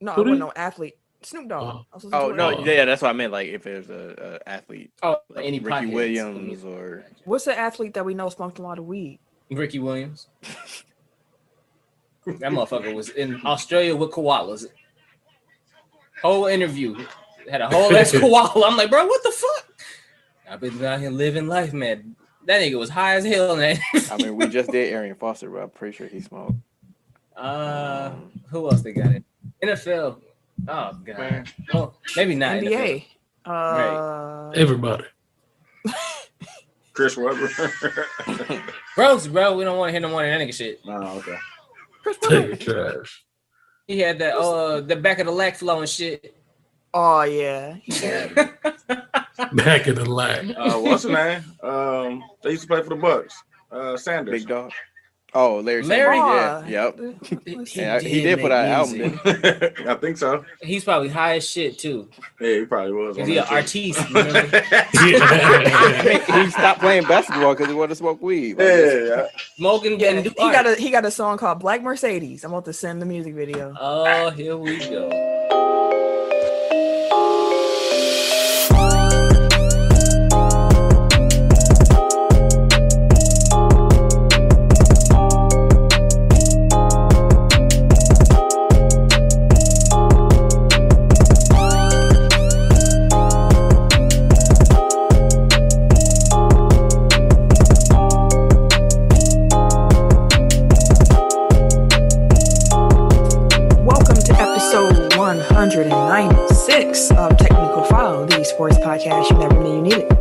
No, Who I wasn't did? no athlete. Snoop Dogg. Oh. I was listening Oh no, it. yeah, yeah, that's what I meant. Like if there's a, a athlete, Oh, like any Ricky podcast. Williams or What's the athlete that we know smoked a lot of weed? Ricky Williams. that motherfucker was in Australia with koalas. Whole interview had a whole ass koala. I'm like, bro, what the fuck? I've been out here living life, man. That nigga was high as hell. Man. I mean, we just did Arian Foster, but I'm pretty sure he smoked. uh, who else they got in NFL? Oh god, Man. oh maybe not NBA. Uh, Everybody. Chris Webber. Bro, bro, we don't want to hear no more of that nigga shit. oh, okay. Chris Webber. trash. He had that uh the back of the lack flow and shit. Oh yeah. Back of the line. Uh, what's his name? Um, they used to play for the Bucks. Uh, Sanders. Big dog. Oh, Larry. Larry? Sanders, Yeah. Yep. Let's see. Yeah, he did put out an album. I think so. He's probably high as shit too. Yeah, he probably was. Is he an that artiste? Remember? he? he stopped playing basketball because he wanted to smoke weed. Like, shit. yeah, yeah. Smoking Yeah, and he do got a he got a song called Black Mercedes. I'm about to send the music video. Oh, here we go. Podcast you never knew you needed.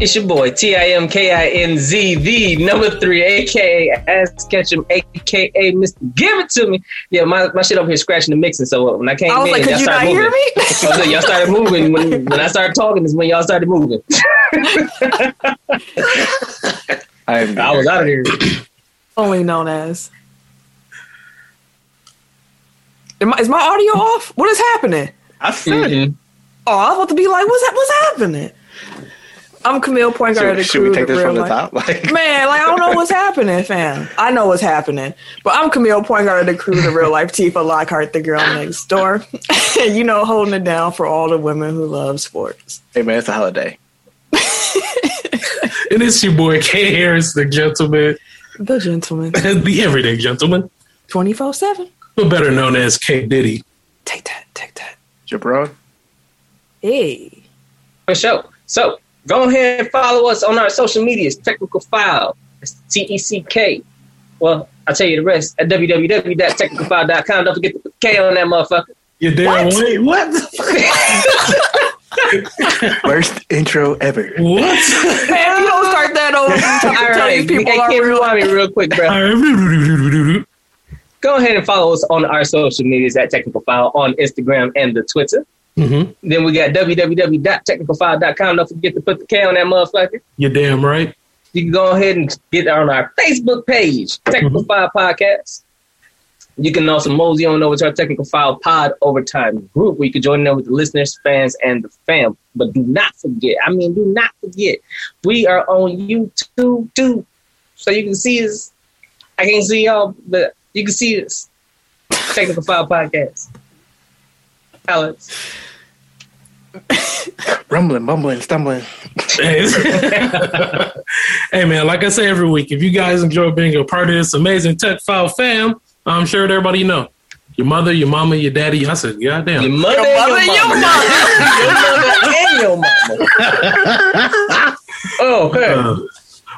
It's your boy T I M K I N Z, the number three, aka Ask Ketchum, aka Mr. Give It To Me. Yeah, my, my shit over here scratching the mixing. So when I came I was in, like, y'all could you not started hear moving. me? Oh, I y'all started moving when, when I started talking. Is when y'all started moving. I, I was out of here. Only known as. Am I, is my audio off? What is happening? I said it. Mhm. Oh, I was about to be like, what's that? What's happening? I'm Camille Point Guard of the Should, should we crew. take the this real from the life- top? Like, Man, like I don't know what's happening, fam. I know what's happening, but I'm Camille Point Guard of the crew, the real life Tifa Lockhart, the girl next door. you know, holding it down for all the women who love sports. hey man, it's a holiday. And it's your boy K Harris, the gentleman, The gentleman, the everyday gentleman, twenty four seven. But better known as K Diddy. Take that, take that. Jabron. Hey, For sure. So go ahead and follow us on our social medias. Technical File. It's T E C K. Well, I'll tell you the rest at www.technicalfile.com. Don't forget to put K on that motherfucker. You damn What? wait, what? Worst intro ever. what? man, you don't start that over. and try to All tell right, these people hey, are Kim, real. rewind me real quick, bro. Go ahead and follow us on our social medias at Technical File on Instagram and the Twitter. hmm Then we got www.technicalfile.com. Don't forget to put the K on that motherfucker. You're damn right. You can go ahead and get on our Facebook page, Technical File Podcast. You can also mosey on over to our Technical File Pod Overtime group where you can join in with the listeners, fans, and the fam. But do not forget, I mean, do not forget, we are on YouTube too. So you can see us. I can't see y'all, but you can see this. Technical File Podcast. Alex. Rumbling, bumbling, stumbling. hey man, like I say every week, if you guys enjoy being a part of this amazing Tech File fam, I'm sure everybody know. Your mother, your mama, your daddy. I said, Your goddamn. mother, Your mother and and your your mama. your mother and your mama. oh, okay. Uh,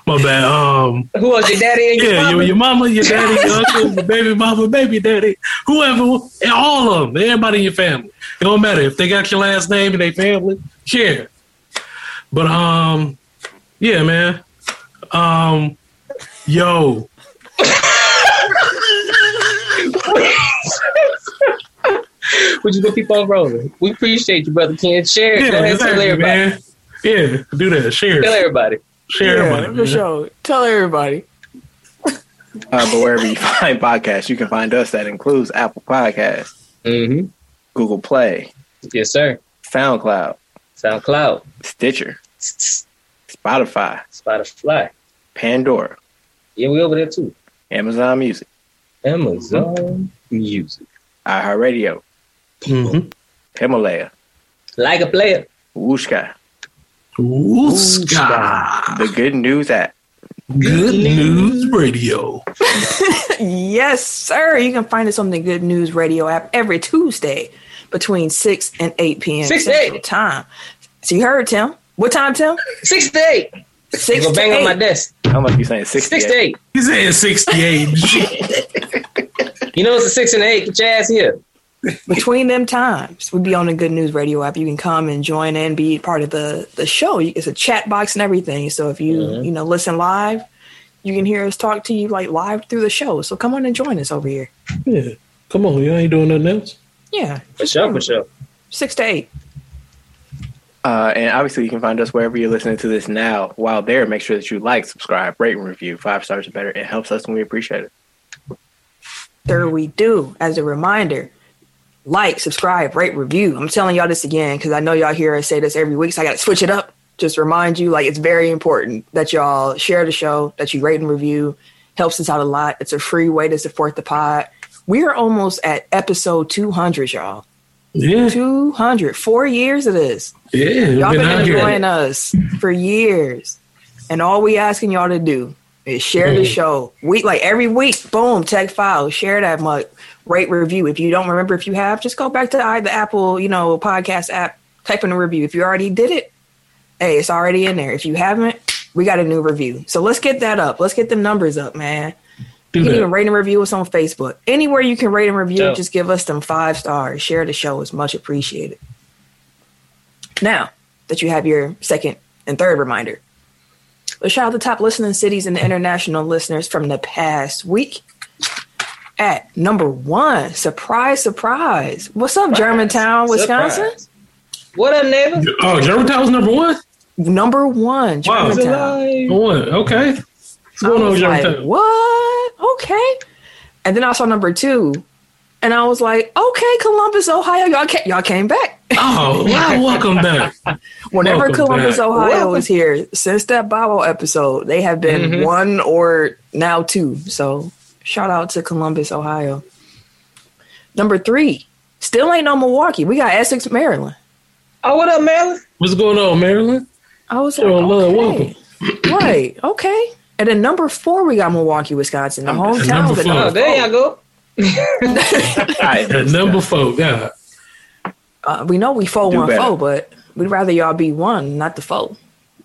my bad. Um, Who else? Your daddy and your yeah, mama? your, your mama, your daddy, your uncle, your baby mama, baby daddy, whoever, and all of them, everybody in your family. It don't matter if they got your last name and they family, share. But um, yeah, man. Um, yo, Would you go keep on rolling? We appreciate you, brother Ken. Share it. yeah, Go ahead and tell everybody. man. Yeah, do that. Share, Tell everybody. Share, Yeah, everybody. for sure. Tell everybody. Uh, but wherever you find podcasts, you can find us. That includes Apple Podcasts, Mm-hmm. Google Play, Yes, sir. SoundCloud, SoundCloud, Stitcher, Spotify, Spotify. Pandora, Yeah, we over there too. Amazon Music, Amazon Music. iHeartRadio, Mm-hmm. Himalaya, Like a player. Wooshka, Wooska. the Good News app. Good News Radio. Yes, sir. You can find us on the Good News Radio app every Tuesday between 6 and 8 p.m. 6 to Central 8. time. So you heard, Tim. What time, Tim? Six to eight. 6 Go to bang on my 8. desk. How much you saying? 60? Six to eight. He said 68. You know it's a six and eight. Get your ass here. Between them times, we'd be on the Good News Radio app. You can come and join in, be part of the, the show. It's a chat box and everything. So if you, Mhm. you know, listen live, you can hear us talk to you like live through the show. So come on and join us over here. yeah. Come on, you ain't doing nothing else. Yeah. For sure, for sure. 6 to 8. Uh, and obviously, you can find us wherever you're listening to this now. While there, make sure that you like, subscribe, rate, and review. Five stars or better. It helps us and we appreciate it. Third, we do, as a reminder, like, subscribe, rate, review. I'm telling y'all this again because I know y'all hear us say this every week, so I got to switch it up. Just remind you, like, it's very important that y'all share the show, that you rate and review. Helps us out a lot. It's a free way to support the pod. We are almost at episode 200, y'all. Yeah. 200. Four years of this. Yeah. Y'all been been enjoying us for years. And all we asking y'all to do is share the show. We like every week, boom, tech file, share that much, rate review. If you don't remember if you have, just go back to the, the Apple, you know, podcast app, type in a review. If you already did it, hey, it's already in there. If you haven't, we got a new review. So let's get that up. Let's get the numbers up, man. Do You can even rate and review us on Facebook. Anywhere you can rate and review, Dope. just give us them five stars. Share the show is much appreciated. Now that you have your second and third reminder, let's shout out the top listening cities and the international listeners from the past week. At number one, surprise, surprise. What's up, Germantown, Wisconsin? Surprise. What up, neighbor? Oh, Germantown was number one? Number one, Wow. Germantown. Number one. Okay. What's I going on, was like, Germantown? what? Okay. And then I saw number two, and I was like, okay, Columbus, Ohio, y'all came, y'all came back. Oh, wow. Welcome back. Whenever Welcome Columbus, back. Ohio Welcome. is here, since that Bible episode, they have been Mhm. one or now two. So shout out to Columbus, Ohio. Number three, still ain't no Milwaukee. We got Essex, Maryland. Oh, what up, Maryland? What's going on, Maryland? I was Sure, like, love, okay. right, okay. And then number four, we got Milwaukee, Wisconsin, the hometown number of the four. Oh, there y'all go. Alright, At number four. Yeah. uh, we know we four Do one better. four, but we'd rather y'all be one, not the four.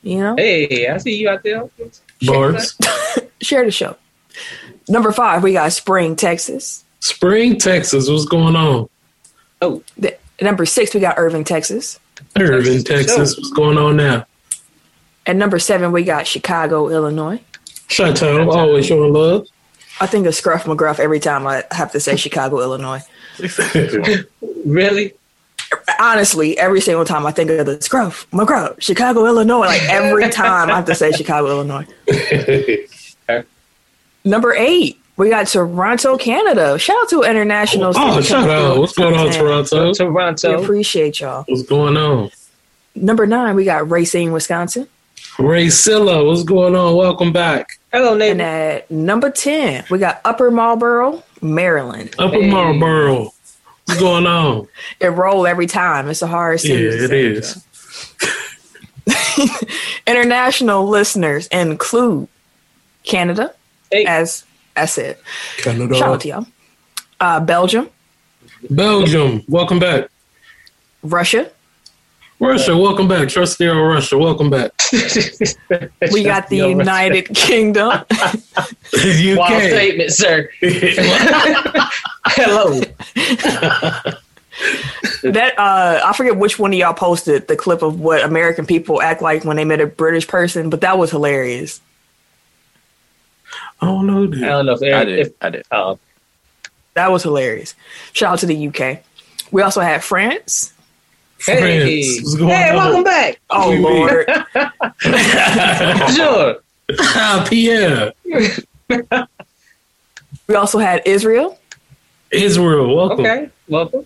You know, Hey, I see you out there. Bars. share the show. Number five, we got Spring, Texas. Spring, Texas. What's going on? Oh. The, number six, we got Irving, Texas. Irving, Texas. What's going on now? At number seven, we got Chicago, Illinois. Chateau, always showing love. I think of Scruff McGruff every time I have to say Chicago, Illinois. Really? Honestly, every single time I think of the Scruff McGruff, Chicago, Illinois. Like every time I have to say Chicago, Illinois. Number eight, we got Toronto, Canada. Shout out to international. oh, students shout out. What's going on, Man, Toronto? We Toronto. appreciate y'all. What's going on? Number nine, we got Racine, Wisconsin. Ray Silla, what's going on? Welcome back. Hello, And at number 10, we got Upper Marlboro, Maryland. Upper Hey. Marlboro. What's going on? It roll every time. It's a hard Yeah, city. to it say, is. so. International listeners include Canada, Hey. as I said. Canada. Shout out to y'all. Uh, Belgium, Belgium, welcome back. Russia. Russia, welcome back. Trusty old Russia, welcome back. We got the United Kingdom. Wild UK. statement, sir. Hello. that uh, I forget which one of y'all posted the clip of what American people act like when they met a British person, but that was hilarious. I don't know, I don't know if I did. If, I did. oh, That was hilarious. Shout out to the UK. We also had France. hey, France, what's going hey, on? welcome back. Oh We Lord. Sure. Ah, Pierre. we also had Israel. Israel, welcome. Okay, welcome.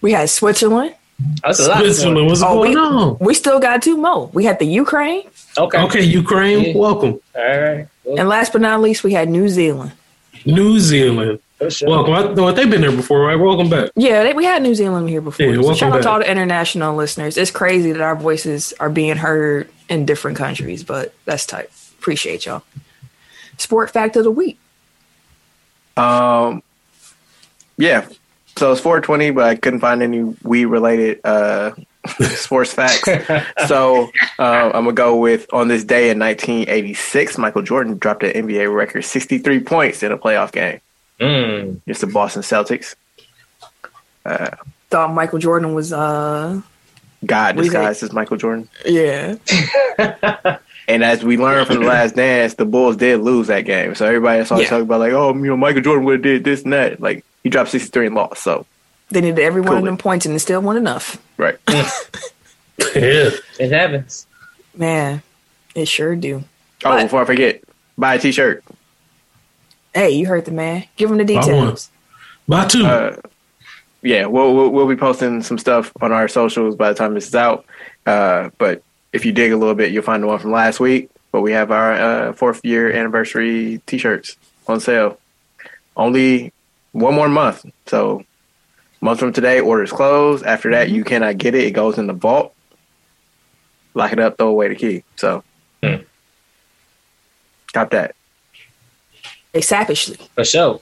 We had Switzerland. That's a lot. Switzerland, what's Oh, going we- on? We still got two more. We had the Ukraine. Okay. Okay, Ukraine, Yeah. welcome. All right. Well, And last but not least, we had New Zealand. New Zealand. Sure. Welcome. I, no, they've been there before, right? Welcome back. Yeah, they, we had New Zealand here before. Yeah, so welcome shout out back. to all the international listeners. It's crazy that our voices are being heard in different countries, but that's tight. Appreciate y'all. Sport fact of the week. Um, yeah. So it's 420, but I couldn't find any Wii related uh, sports facts. so uh, I'm gonna go with on this day in 1986, Michael Jordan dropped an NBA record 63 points in a playoff game. Mm. It's the Boston Celtics. Thought Michael Jordan was uh God What do you disguised as Michael Jordan. yeah. And as we learned from the last dance, the Bulls did lose that game. So everybody that's always Yeah. talking about like, oh, you know, Michael Jordan would have did this and that. Like he dropped 63 and lost. So They needed every one of them points and it still wasn't enough. right. Yeah. It happens. Man, it sure do. Oh, But- before I forget, buy a t-shirt. Hey, you heard the man. Give him the I want- details. By two. Uh, yeah, we'll, we'll we'll be posting some stuff on our socials by the time this is out. Uh, but if you dig a little bit, you'll find the one from last week. But we have our uh, fourth year anniversary T-shirts on sale. Only one more month, so month from today, orders close. After that, you cannot get it. It goes in the vault. Lock it up. Throw away the key. So, Hmm. got that. They savagely. For sure.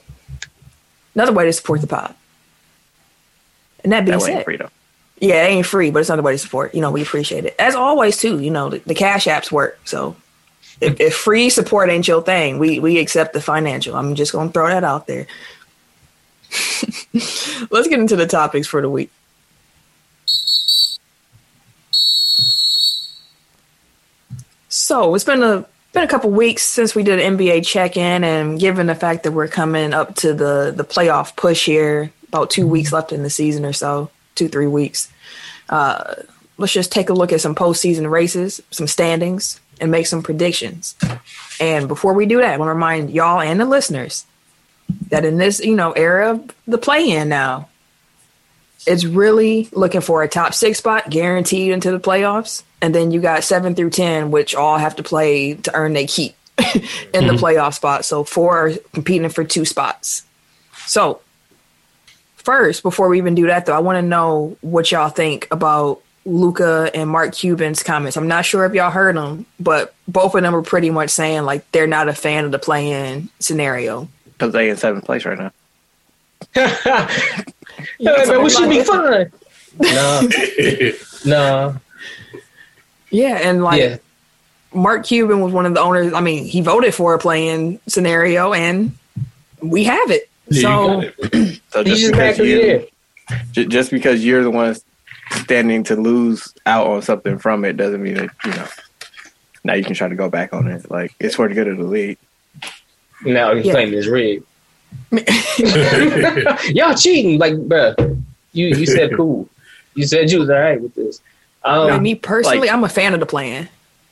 Another way to support the pod. And that being That said, ain't free though. yeah, it ain't free, but it's another way to support. You know, we appreciate it. As always, too, you know, the, the cash apps work. So if, if free support ain't your thing, we we accept the financial. I'm just gonna throw that out there. Let's get into the topics for the week. So it's been a been a couple weeks since we did an NBA check in, and given the fact that we're coming up to the the playoff push here, about two weeks left in the season or so, two three weeks. Uh, let's just take a look at some postseason races, some standings, and make some predictions. And before we do that, I want to remind y'all and the listeners that in this you know era of the play in now, it's really looking for a top six spot guaranteed into the playoffs. And then you got seven through 10, which all have to play to earn their keep in the mm-hmm. playoff spot. So four are competing for two spots. So, first, before we even do that, though, I want to know what y'all think about Luka and Mark Cuban's comments. I'm not sure if y'all heard them, but both of them were pretty much saying like they're not a fan of the play in scenario. Because they in seventh place right now. Yeah, man, we should be fine. No, no. Yeah, and like Yeah. Mark Cuban was one of the owners. I mean, he voted for a play in scenario, and we have it. Yeah, so got it. So He's just because back you- there. ju- just because you're the one standing to lose out on something from it doesn't mean that you know now you can try to go back on it like it's for the good of the league Now he's Yeah. claiming it's rigged. Y'all cheating, like, bruh. You you said cool. You said you was all right with this. Um, Like, me personally, like- I'm a fan of the plan.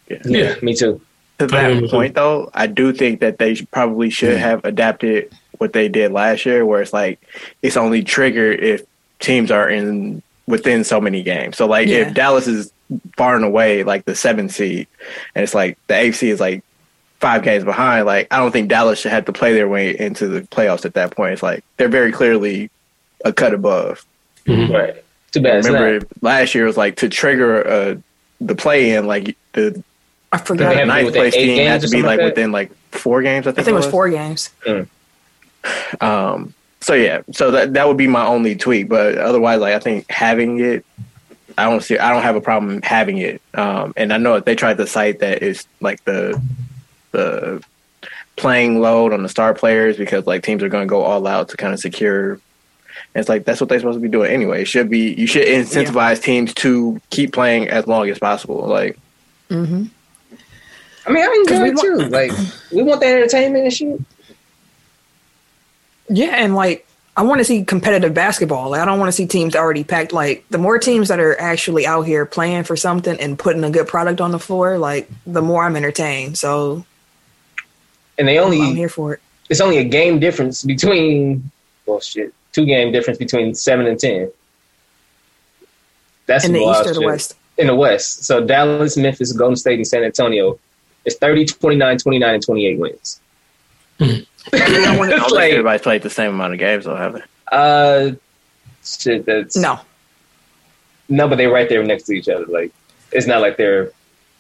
yeah, Yeah. me too. to I am that point though i do think that they probably should have adapted what they did last year where it's like it's only triggered if teams are in within so many games so like Yeah. if dallas is far and away like the seventh seed and it's like the afc is like five games behind like i don't think dallas should have to play their way into the playoffs at that point it's like they're very clearly a cut above Mhm. Right. Too bad. It's remember not. last year was like to trigger uh the play in like the I They forgot. the ninth place team had to be like like within like four games. I think, I think it was four games. Um, so yeah, so that that would be my only tweet. But otherwise, like I think having it, I don't see, I don't have a problem having it. Um, and I know that they tried to cite that it's like the the playing load on the star players because like teams are going to go all out to kind of secure. And it's like that's what they're supposed to be doing anyway. It should be you should incentivize teams to keep playing as long as possible. Like mm-hmm. I mean, I enjoy we it too. Like, we want that entertainment and shit. Yeah, and like I want to see competitive basketball. Like I don't want to see teams already packed. Like the more teams that are actually out here playing for something and putting a good product on the floor, like the more I'm entertained. So And they only I'm only, here for it. it's only a game difference between, well, shit, two game difference between seven and 10. That's In the East or the shit. West. In the West. So Dallas, Memphis, Golden State, and San Antonio. It's 30, 29, 29, and 28 wins. I don't It's think everybody's played the same amount of games, though, have they? uh, shit, that's No. no, but they're right there next to each other. Like, it's not like they're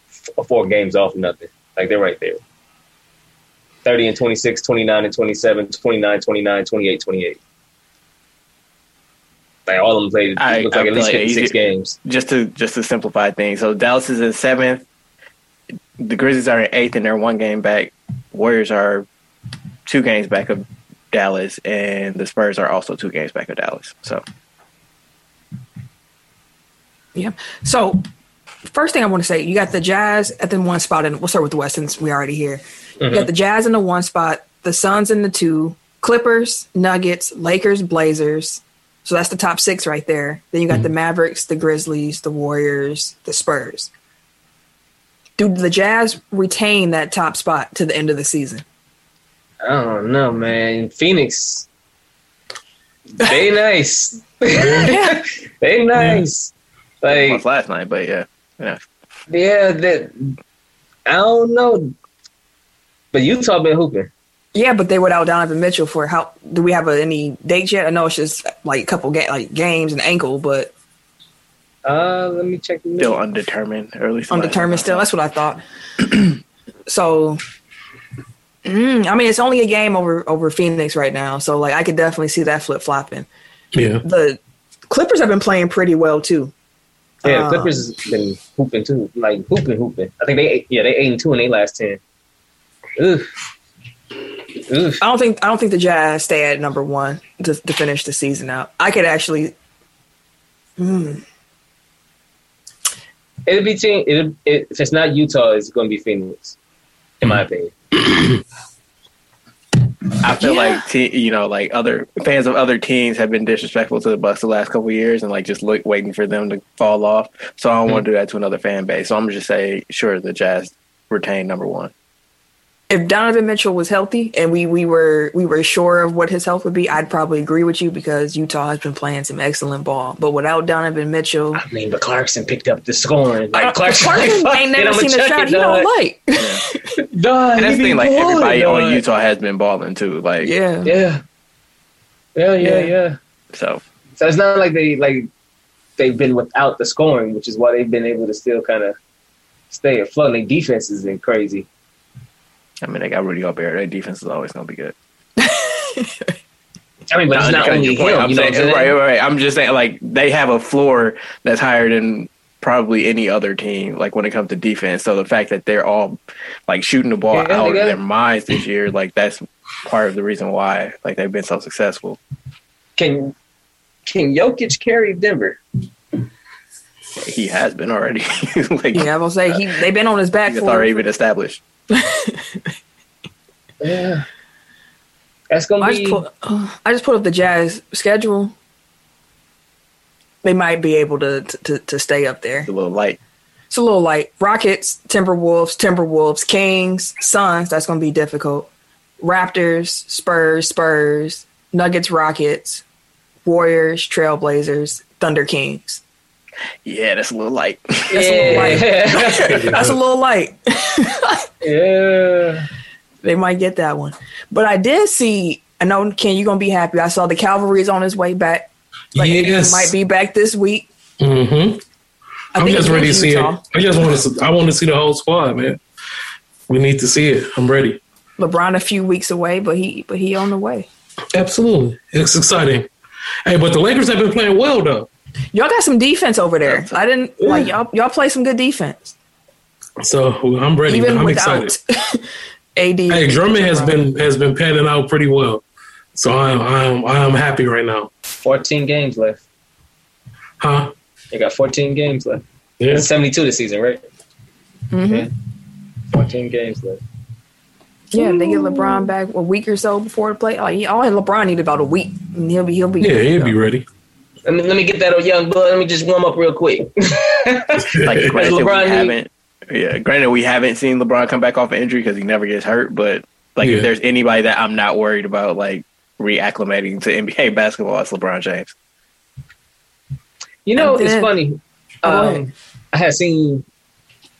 f- four games off or nothing. Like, they're right there. 30 and 26, 29 and 27, 29, 29, 28, 28. Like, all of them played, I- looks I like at least like 56 easier- games. Just to just to simplify things. So Dallas is in seventh. The Grizzlies are in eighth, and they're one game back. Warriors are two games back of Dallas, and the Spurs are also two games back of Dallas. So Yeah. So, first thing I want to say, you got the Jazz at the one spot, and we'll start with the West since we already here. You got mm-hmm. the Jazz in the one spot, the Suns in the two, Clippers, Nuggets, Lakers, Blazers. So that's the top six right there. Then you got the mm-hmm. Mavericks, the Grizzlies, the Warriors, the Spurs. Do the Jazz retain that top spot to the end of the season? I don't know, man. Phoenix, they nice. they nice. once Like, last night, but yeah, yeah. yeah, that I don't know. But Utah been hooping. Yeah, but they without Donovan Mitchell for how? Do we have a, any dates yet? I know it's just like a couple ga- like games and ankle, but Uh, let me check. The Still undetermined, or at least undetermined still. That's what I thought. so, mm, I mean, it's only a game over over Phoenix right now, so like I could definitely see that flip flopping. Yeah. The Clippers have been playing pretty well too. Yeah, Uh, Clippers has been hooping too, like hooping, hooping. I think they, yeah, they eight and two in their last ten. Oof. Oof. I don't think I don't think the Jazz stay at number one to, to finish the season out. I could actually. Mm, It'll be team. It'll, it, if it's not Utah, it's going to be Phoenix, in my opinion. I feel Yeah. like te- you know, like other fans of other teams have been disrespectful to the Bucks the last couple of years, and like just look waiting for them to fall off. So I don't want to mm-hmm. do that to another fan base. So I'm just say, sure, the Jazz retain number one. If Donovan Mitchell was healthy and we we were we were sure of what his health would be, I'd probably agree with you because Utah has been playing some excellent ball. But without Donovan Mitchell, I mean, but Clarkson picked up the scoring. Like Uh, Clarkson, Clarkson like, ain't never I'ma seen a shot it, he don't dog. like. Dog, And that's he the be thing, like balling, everybody on. Utah has been balling too. Like, Yeah. Yeah. Yeah, yeah, Yeah. yeah. so So it's not like they like they've been without the scoring, which is why they've been able to still kind of stay afloat. And their defense has been crazy. I mean, they got Rudy Gobert. Their defense is always gonna be good. I mean, but it's not undercutting only your him. point. I'm you saying, what I'm saying? right, right, right. I'm just saying, like they have a floor that's higher than probably any other team. Like when it comes to defense, so the fact that they're all like shooting the ball Yeah, out of their minds this year, like that's part of the reason why like they've been so successful. Can can Jokic carry Denver? He has been already. like Yeah, I'm gonna say he they've been on his back it's already been established. Yeah, that's gonna I be. just put I just put up the Jazz schedule. They might be able to to, to stay up there. It's a little light. It's a little light. Rockets, Timberwolves, Timberwolves, Kings, Suns. That's going to be difficult. Raptors, Spurs, Spurs, Nuggets, Rockets, Warriors, Trailblazers, Thunder Kings. Yeah, that's a little light. That's a little light. That's a little light. yeah. they might get that one. But I did see. I know Ken, you're gonna be happy. I saw the Calvary is on his way back. Like yes. might be back this week. Mm-hmm. I I'm just ready to see Utah. it. I just want to. I want to see the whole squad, man. We need to see it. I'm ready. LeBron a few weeks away, but he but he on the way. Absolutely, it's exciting. Hey, but the Lakers have been playing well though. Y'all got some defense over there. I didn't like y'all. Y'all play some good defense, So I'm ready. even I'm excited. AD. Hey, Drummond has been has been panning out pretty well. So I'm I'm I'm happy right now. 14 games left. Huh? They got 14 games left. Yeah. It's 72 this season, right? Mm-hmm. Yeah. 14 games left. Yeah, they get LeBron back a week or so before the play. Like, he, all LeBron need about a week, and he'll be he'll be Yeah, he'll be ready. Let me, let me get that on young blood. Let me just warm up real quick. Like granted, LeBron we haven't. Yeah, granted, we haven't seen LeBron come back off an injury because he never gets hurt. But like, Yeah. if there's anybody that I'm not worried about, like reacclimating to NBA basketball, it's LeBron James. You know, it's funny. Um. I had seen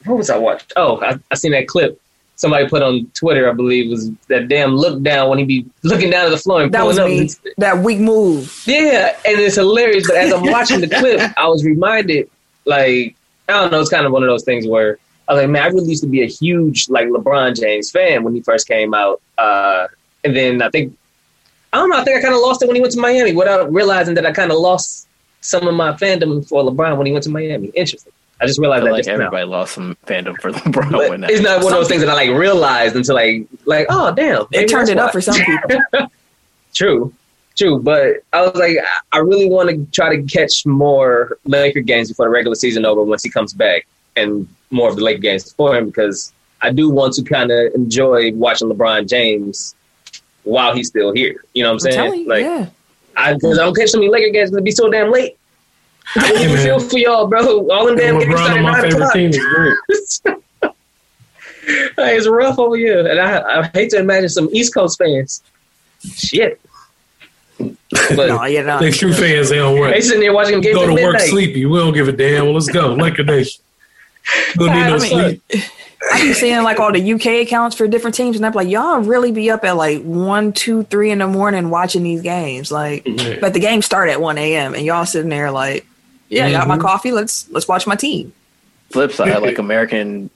what was I watched? Oh, I, I seen that clip somebody put on Twitter, I believe, was that damn look down when he be looking down at the floor and That was pulling up. me. That weak move. Yeah, and it's hilarious. But as I'm watching the clip, I was reminded, like, I don't know, it's kind of one of those things where I was like, man, I really used to be a huge like LeBron James fan when he first came out. Uh, and then I think I don't know, I think I kind of lost it when he went to Miami without realizing that I kind of lost some of my fandom for LeBron when he went to Miami. Interesting. I just realized feel that like just now. everybody lost some fandom for LeBron But when that. it's not one of those things that I like realized until like like oh damn It turned that's it up for some people. True, true. But I was like, I- I really want to try to catch more Laker games before the regular season over once he comes back, and more of the Laker games for him because I do want to kind of enjoy watching LeBron James while he's still here. You know what I'm I'm saying? you, like, yeah. I because I don't catch so many Laker games because it be so damn late. I don't even feel for y'all, bro. All them damn games LeBron start on my at nine favorite o'clock. team is great. Hey, it's rough over here, and I, I hate to imagine some East Coast fans. Shit. But no, you're not. They true fans, they don't work. they work. sitting there watching games Go at to work midnight. sleepy. We don't give a damn. Well, let's go. Laker Nation. We don't need no I mean, sleep. I be seeing like all the UK accounts for different teams, and I'm like, y'all really be up at like one, two, three in the morning watching these games. Like, Yeah. but the games start at one a.m. and y'all sitting there like, yeah, I got my Mhm. coffee. Let's let's watch my team. flip side, like American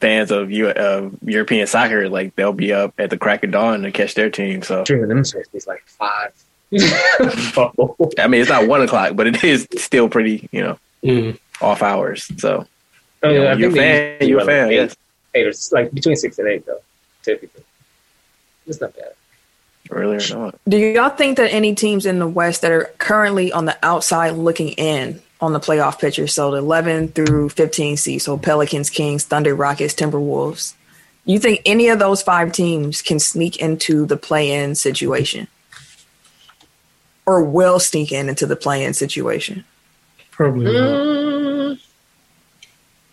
fans of U- uh, European soccer, like they'll be up at the crack of dawn to catch their team. So True, them shirts is like five. I mean, it's not one o'clock, but it is still pretty, you know, Mm. off hours. So I you mean, know, I you're a think they fan, you're a run like fan. eight, Yes, eight or like between six and eight though, typically. It's not bad. really or not. Do y'all think that any teams in the West that are currently on the outside looking in on the playoff picture, so the 11 through 15 seeds, so Pelicans, Kings, Thunder, Rockets, Timberwolves, you think any of those five teams can sneak into the play-in situation, or will sneak in into the play-in situation? Probably not. Mm,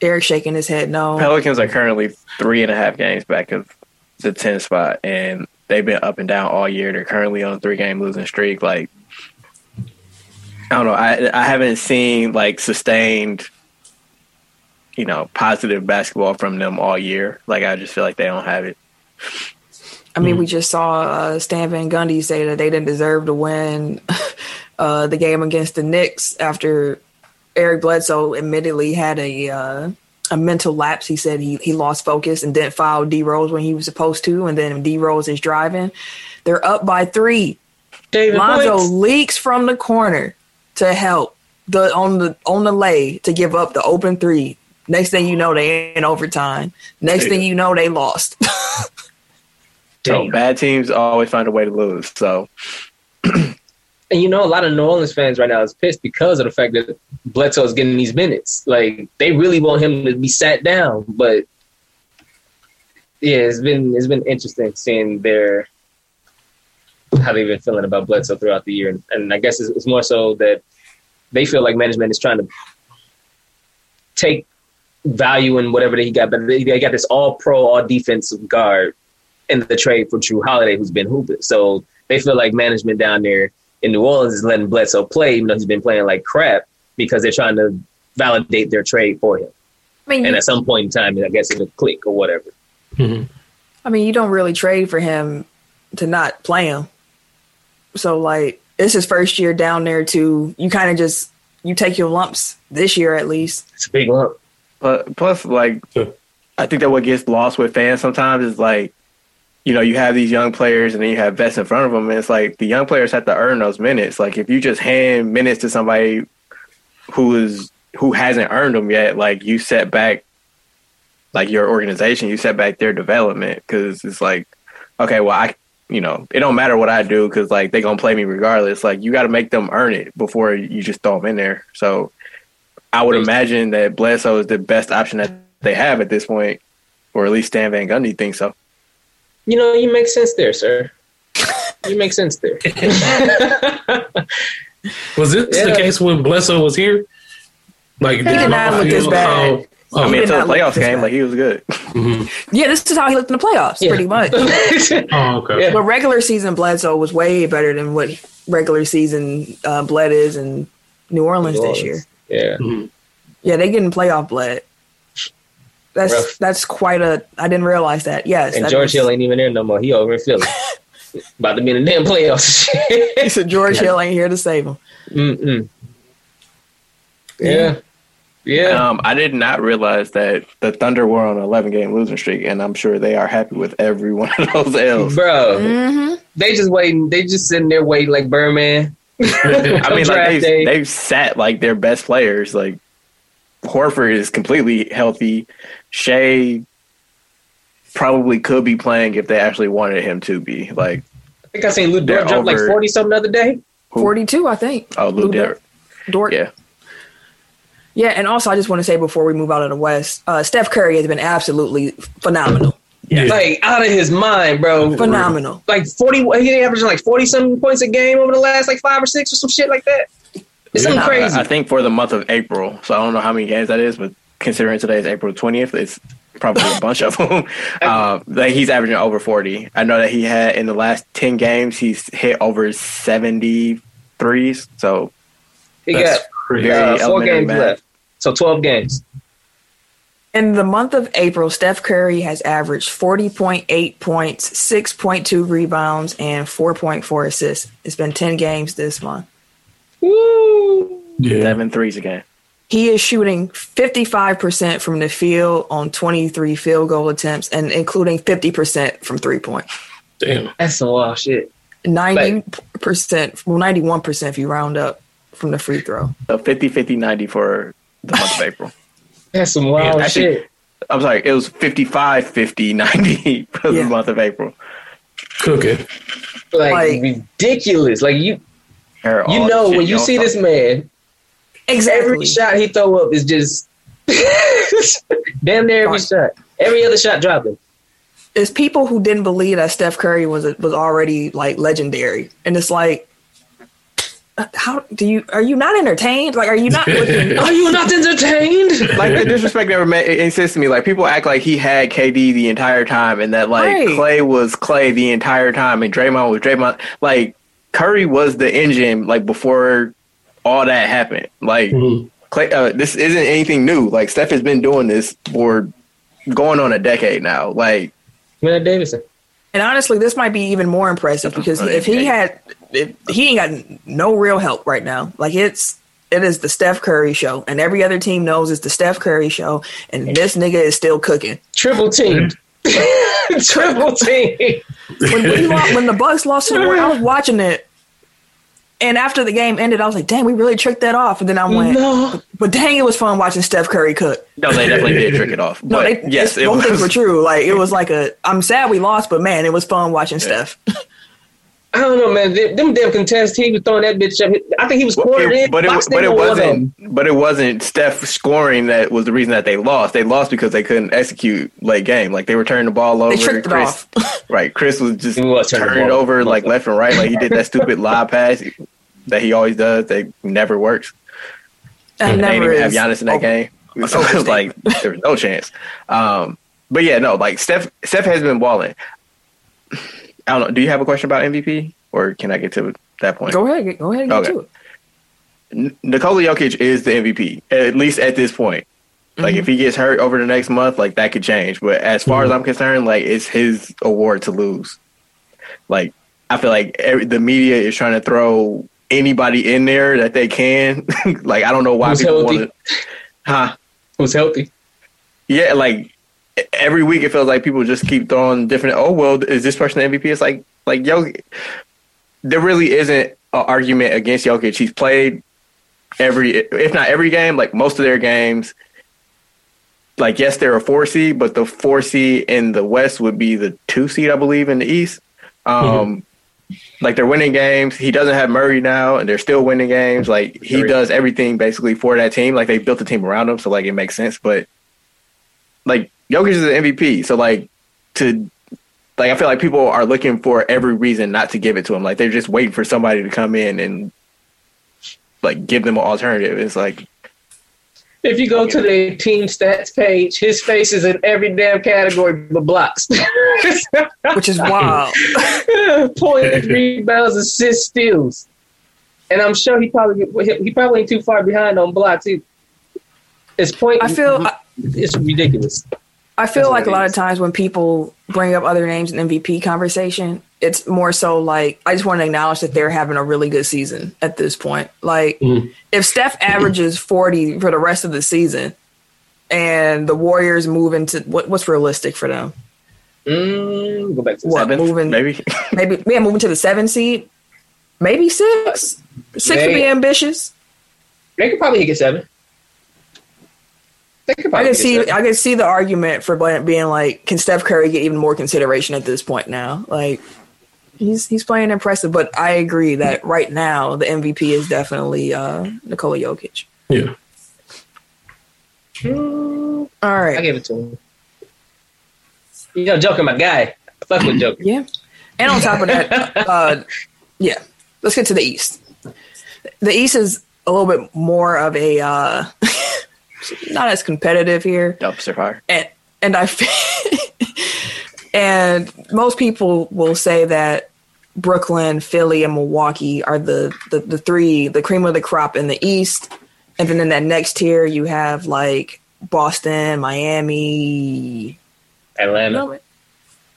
Eric shaking his head, no. Pelicans are currently three and a half games back of the 10 spot, and they've been up and down all year. They're currently on a three game losing streak. Like, I don't know. I I haven't seen like sustained, you know, positive basketball from them all year. Like, I just feel like they don't have it. I mean, we just saw uh, Stan Van Gundy say that they didn't deserve to win uh, the game against the Knicks after Eric Bledsoe admittedly had a uh, a mental lapse. He said he he lost focus and didn't foul D Rose when he was supposed to, and then D Rose is driving. They're up by three. David Lonzo Points. leaks from the corner to help the on the on the lay to give up the open three. Next thing you know, they in overtime. Next thing you know, they lost. So bad teams always find a way to lose. So And you know, a lot of New Orleans fans right now is pissed because of the fact that Bledsoe is getting these minutes. Like they really want him to be sat down, but yeah, it's been it's been interesting seeing their how they've been feeling about Bledsoe throughout the year, and, and I guess it's, it's more so that they feel like management is trying to take value in whatever he got, but they, they got this all pro, all defensive guard in the trade for Jrue Holiday, who's been hooping. So they feel like management down there in New Orleans is letting Bledsoe play, even though he's been playing like crap, because they're trying to validate their trade for him. I mean, And you, at some point in time, I guess it'll click or whatever. Mhm. I mean, you don't really trade for him to not play him. So like, it's his first year down there too. You kind of just you take your lumps this year at least. It's a big lump. But plus, like, I think that what gets lost with fans sometimes is like, you know, you have these young players and then you have vets in front of them, and it's like the young players have to earn those minutes. Like, if you just hand minutes to somebody who is who hasn't earned them yet, like you set back, like your organization, you set back their development because it's like, okay, well, I, you know, it don't matter what I do because like they gonna play me regardless. Like, you got to make them earn it before you just throw them in there. So. I would imagine that Bledsoe is the best option that they have at this point, or at least Stan Van Gundy thinks so. You know, you make sense there, sir. You make sense there. Was this Yeah. the case when Bledsoe was here? Like, He did not look this bad. Oh, I mean, did until not the playoffs game, like he was good. mhm. Yeah, this is how he looked in the playoffs, Yeah. pretty much. oh, okay. Yeah. But regular season Bledsoe was way better than what regular season uh, Bled is in New Orleans, New this year. Orleans. Yeah. Mhm. Yeah, they getting playoff Bled. That's Rough. that's quite a. I didn't realize that. Yes, And that George is- Hill ain't even there no more. He over in Philly. About to be in the damn playoffs. He said George Hill ain't here to save him. Mm-mm. Yeah. Yeah. Um, I did not realize that the Thunder were on an 11 game losing streak, and I'm sure they are happy with every one of those L's. Bro, Mm-hmm. they just waiting. They just sitting there waiting like Birdman. I mean, like they've, day. they've sat like their best players. Like Horford is completely healthy. Shai probably could be playing if they actually wanted him to be. Like, I think I seen Lu They're Dort jump like 40 something the other day. Who? Forty-two, I think. oh, Lu Lu Dort. Dort. Yeah. Yeah, and also I just want to say before we move out of the West, uh, Steph Curry has been absolutely phenomenal. Yeah. Like out of his mind, bro. Phenomenal. Like 40, he averaging like 40 something points a game over the last like five or six or some shit like that. It's something I- crazy. I, think for the month of April. So I don't know how many games that is, but considering today is April 20th, it's probably a bunch of them. Uh, like he's averaging over 40. I know that he had in the last 10 games, he's hit over 73s. So he That's got crazy. very uh, four games math. left. So 12 games. In the month of April, Steph Curry has averaged 40.8 points, 6.2 rebounds, and 4.4 assists. It's been 10 games this month. Woo. Yeah. seven threes a game. He is shooting 55% from the field on 23 field goal attempts and including 50% from three point. Damn. That's some wild shit. 90%, well, 91% if you round up from the free throw. So 50, 50, 90 for the month of April. That's some wild actually- shit. I'm sorry, it was 55, 50, 90 for Yeah. the month of April. Cooking. Like, like- ridiculous. Like you you know when you see this man, Exactly. every shot he throw up is just damn near every shot. Every other shot dropping. It's people who didn't believe that Steph Curry was was already like legendary, and it's like, how do you are you not entertained? Like, are you not looking? Are you not entertained? like the disrespect never ma- it insists to me. Like people act like he had KD the entire time, and that like Right. Klay was Klay the entire time, and Draymond was Draymond. Like Curry was the engine. Like before all that happened. Like Mhm. Klay, uh, this isn't anything new. Like Steph has been doing this for going on a decade now. Like Man Davidson. And honestly, this might be even more impressive because if he had, if he ain't got no real help right now. Like it's, it is the Steph Curry show, and every other team knows it's the Steph Curry show, and this nigga is still cooking. Triple teamed. Triple team. When, we lo- when the Bucks lost to the Warriors, I was watching it, and after the game ended, I was like, "Dang, we really tricked that off." And then I went, No. "But dang, it was fun watching Steph Curry cook." no, they definitely did trick it off. No, they, yes, yes, it both things were was. true. Like it was like a. I'm sad we lost, but man, it was fun watching Steph. I don't know, man. Them, them damn contests, he was throwing that bitch up. I think he was quartered in. but it, Fox but it didn't know one of them. wasn't. But it wasn't Steph scoring that was the reason that they lost. They lost because they couldn't execute late game. Like they were turning the ball over. They tricked it Chris, off. right, Chris was just He was turning it over over. like left and right. Like he did that stupid live pass that he always does. That never works. That They didn't never even have. Giannis in that Oh, game. So it was like there was no chance. Um, but yeah, no, like Steph. Steph has been balling. I don't know. Do you have a question about MVP, or can I get to that point? Go ahead, go ahead, and get Okay. to it. N- Nikola Jokic is the MVP, at least at this point. Like Mm-hmm. if he gets hurt over the next month, like that could change. But as far as I'm concerned, like it's his award to lose. Like I feel like every, the media is trying to throw anybody in there that they can. like I don't know why Who's people want to. Huh? Who's healthy? Yeah, like every week it feels like people just keep throwing different. Oh well, is this person the MVP? It's like like yo, there really isn't an argument against Jokic. He's played every, if not every game, like most of their games. Like yes, they're a four seed, but the four seed in the West would be the two seed, I believe, in the East. Um, like they're winning games. He doesn't have Murray now, and they're still winning games. Like he does everything basically for that team. Like they built the team around him, so like it makes sense. But like Jokic is an MVP, so like to like I feel like people are looking for every reason not to give it to him. Like they're just waiting for somebody to come in and like give them an alternative. It's like If you go to the team stats page, his face is in every damn category but blocks. which is wild. Points, rebounds, assists, steals. And I'm sure he probably he probably ain't too far behind on blocks either. It's point. I feel it's ridiculous. I feel like a lot of times when people bring up other names in MVP conversation, it's more so like I just want to acknowledge that they're having a really good season at this point. Like Mhm. if Steph averages 40 for the rest of the season and the Warriors move into what, what's realistic for them? Mm, go back to What? Seventh, moving- maybe. Maybe yeah, moving to the seven seed, maybe six. Six would be ambitious. They could probably get seven. They could I can get see. I can see the argument for Bryant being like, can Steph Curry get even more consideration at this point now? Like he's he's playing impressive, but I agree that right now the MVP is definitely uh Nikola Jokic. Yeah. All right. I right. give it to him. You know, Joker, my guy. Fuck with Joker. Yeah. And on top of that, uh yeah. Let's get to the East. The East is a little bit more of a uh not as competitive here. Dumpster fire. and and I and most people will say that Brooklyn, Philly, and Milwaukee are the, the the three the cream of the crop in the East, and then in that next tier you have like Boston, Miami. Atlanta.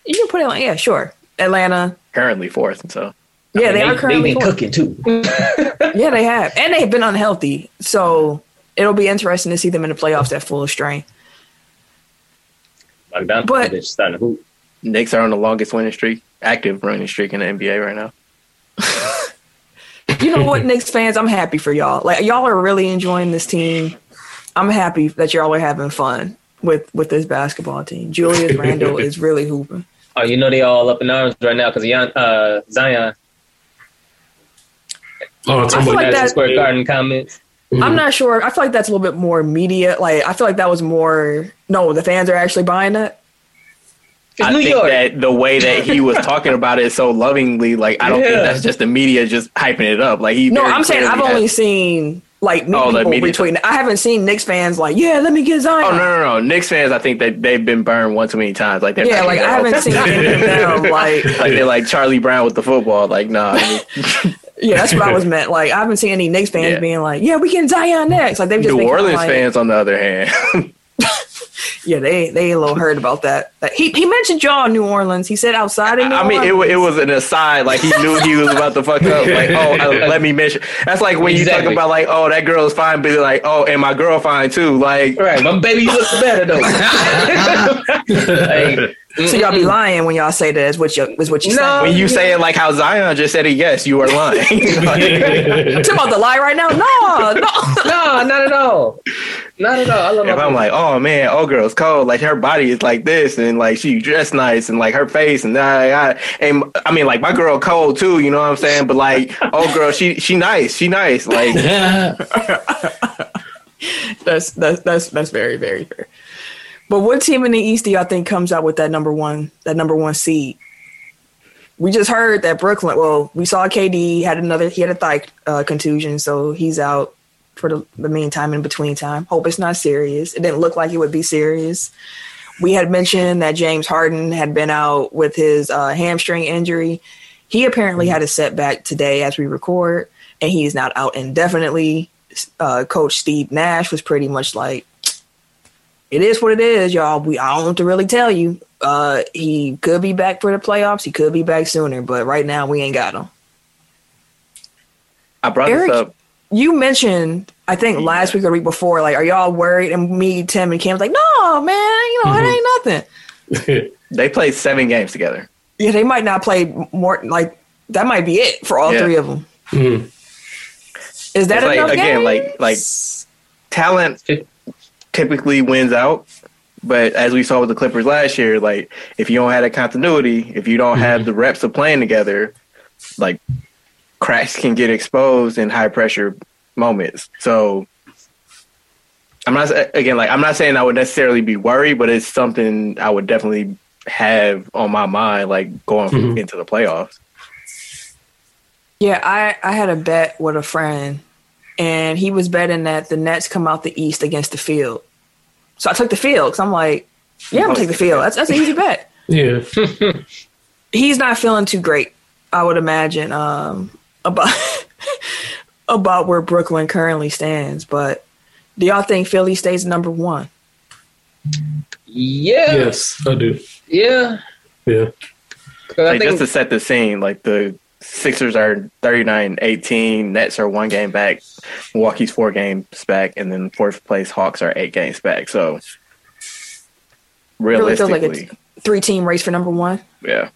You can put it, on yeah, sure, Atlanta. Currently fourth, so Yeah, they I mean, are currently They've been cooking too. Yeah, they have, and they've been unhealthy. So it'll be interesting to see them in the playoffs at full strength. Bogdanovich But- starting to hoop. Knicks are on the longest winning streak, active running streak in the NBA right now. you know what, Knicks fans, I'm happy for y'all. Like y'all are really enjoying this team. I'm happy that y'all are having fun with with this basketball team. Julius Randle is really hooping. Oh, you know they all up in arms right now because uh, Zion. Oh, it's I feel like Madison that- Square Garden comments. I'm mm-hmm. not sure. I feel like that's a little bit more media. Like I feel like that was more. No, the fans are actually buying that. It's I New think York. that the way that he was talking about it so lovingly, like I don't think that's just the media just hyping it up. Like he No, I'm saying I've clearly only seen like new Oh, people media retweeting. it. I haven't seen Knicks fans like, yeah, let me get Zion. Oh no, no, no! Knicks fans, I think that they've been burned one too many times. Like they're Yeah, like I haven't seen them. Like, like they're like Charlie Brown with the football. Like nah, I mean, yeah, that's what I was meant. Like I haven't seen any Knicks fans Yeah. being like, yeah, we getting Zion next. Like they've just New been kinda Orleans like, fans, on the other hand, Yeah, they they a little hurt about that. That- He he mentioned y'all in New Orleans. He said outside of New I mean, it, Orleans. it was an aside. Like he knew he was about to fuck up. Like, oh, uh, let me mention. That's like when you talk about like, oh, that girl is fine, but like, oh, and my girl fine too. Like, Right, my baby looks better though. Like, so y'all be lying when y'all say that is what you is what you No. when you say it like how Zion just said it, yes, you are lying. Like, say. You about to lie right now? No, no. no, not at all. Not at all. I love if I'm like, oh man, oh girl's cold. Like her body is like this, and like she dressed nice, and like her face, and I, I, and I mean, like my girl cold too. You know what I'm saying? But like, oh girl, she she nice, she nice. Like, That's that's that's that's very very fair. But what team in the East do y'all think comes out with that number one that number one seed? We just heard that Brooklyn. Well, we saw KD had another. He had a thigh uh, contusion, so he's out for the, the meantime. In between time, hope it's not serious. It didn't look like it would be serious. We had mentioned that James Harden had been out with his uh, hamstring injury. He apparently had a setback today as we record, and he is not out indefinitely. Uh, Coach Steve Nash was pretty much like, "It is what it is, y'all. We I don't know what to really tell you. Uh, he could be back for the playoffs. He could be back sooner, but right now we ain't got him." I brought Eric- this up. You mentioned, I think last week or week before, like, are y'all worried? And me, Tim, and Kim was like, "No, man. You know, it ain't nothing." They played seven games together. Yeah, they might not play more. Like that might be it for all Yeah. three of them. Mhm. Is that It's like, enough again, like- like- Talent typically wins out. But as we saw with the Clippers last year, like if you don't have that continuity, if you don't have the reps of playing together, like cracks can get exposed in high pressure moments. So I'm not again like I'm not saying I would necessarily be worried, but it's something I would definitely have on my mind, like going Mhm. into the playoffs. Yeah, I, I had a bet with a friend, and he was betting that the Nets come out the East against the field. So I took the field because I'm like, yeah, I'm gonna take the field. That's that's an easy bet. Yeah. He's not feeling too great, I would imagine, um, about about where Brooklyn currently stands. But do y'all think Philly stays number one? Yeah, Yes, I do. yeah. Yeah. 'Cause I Like, think just to set the scene, like the Sixers are 39-18, Nets are one game back, Milwaukee's four games back, and then fourth place Hawks are eight games back. So Really feels realistically, like a three team race for number one. yeah.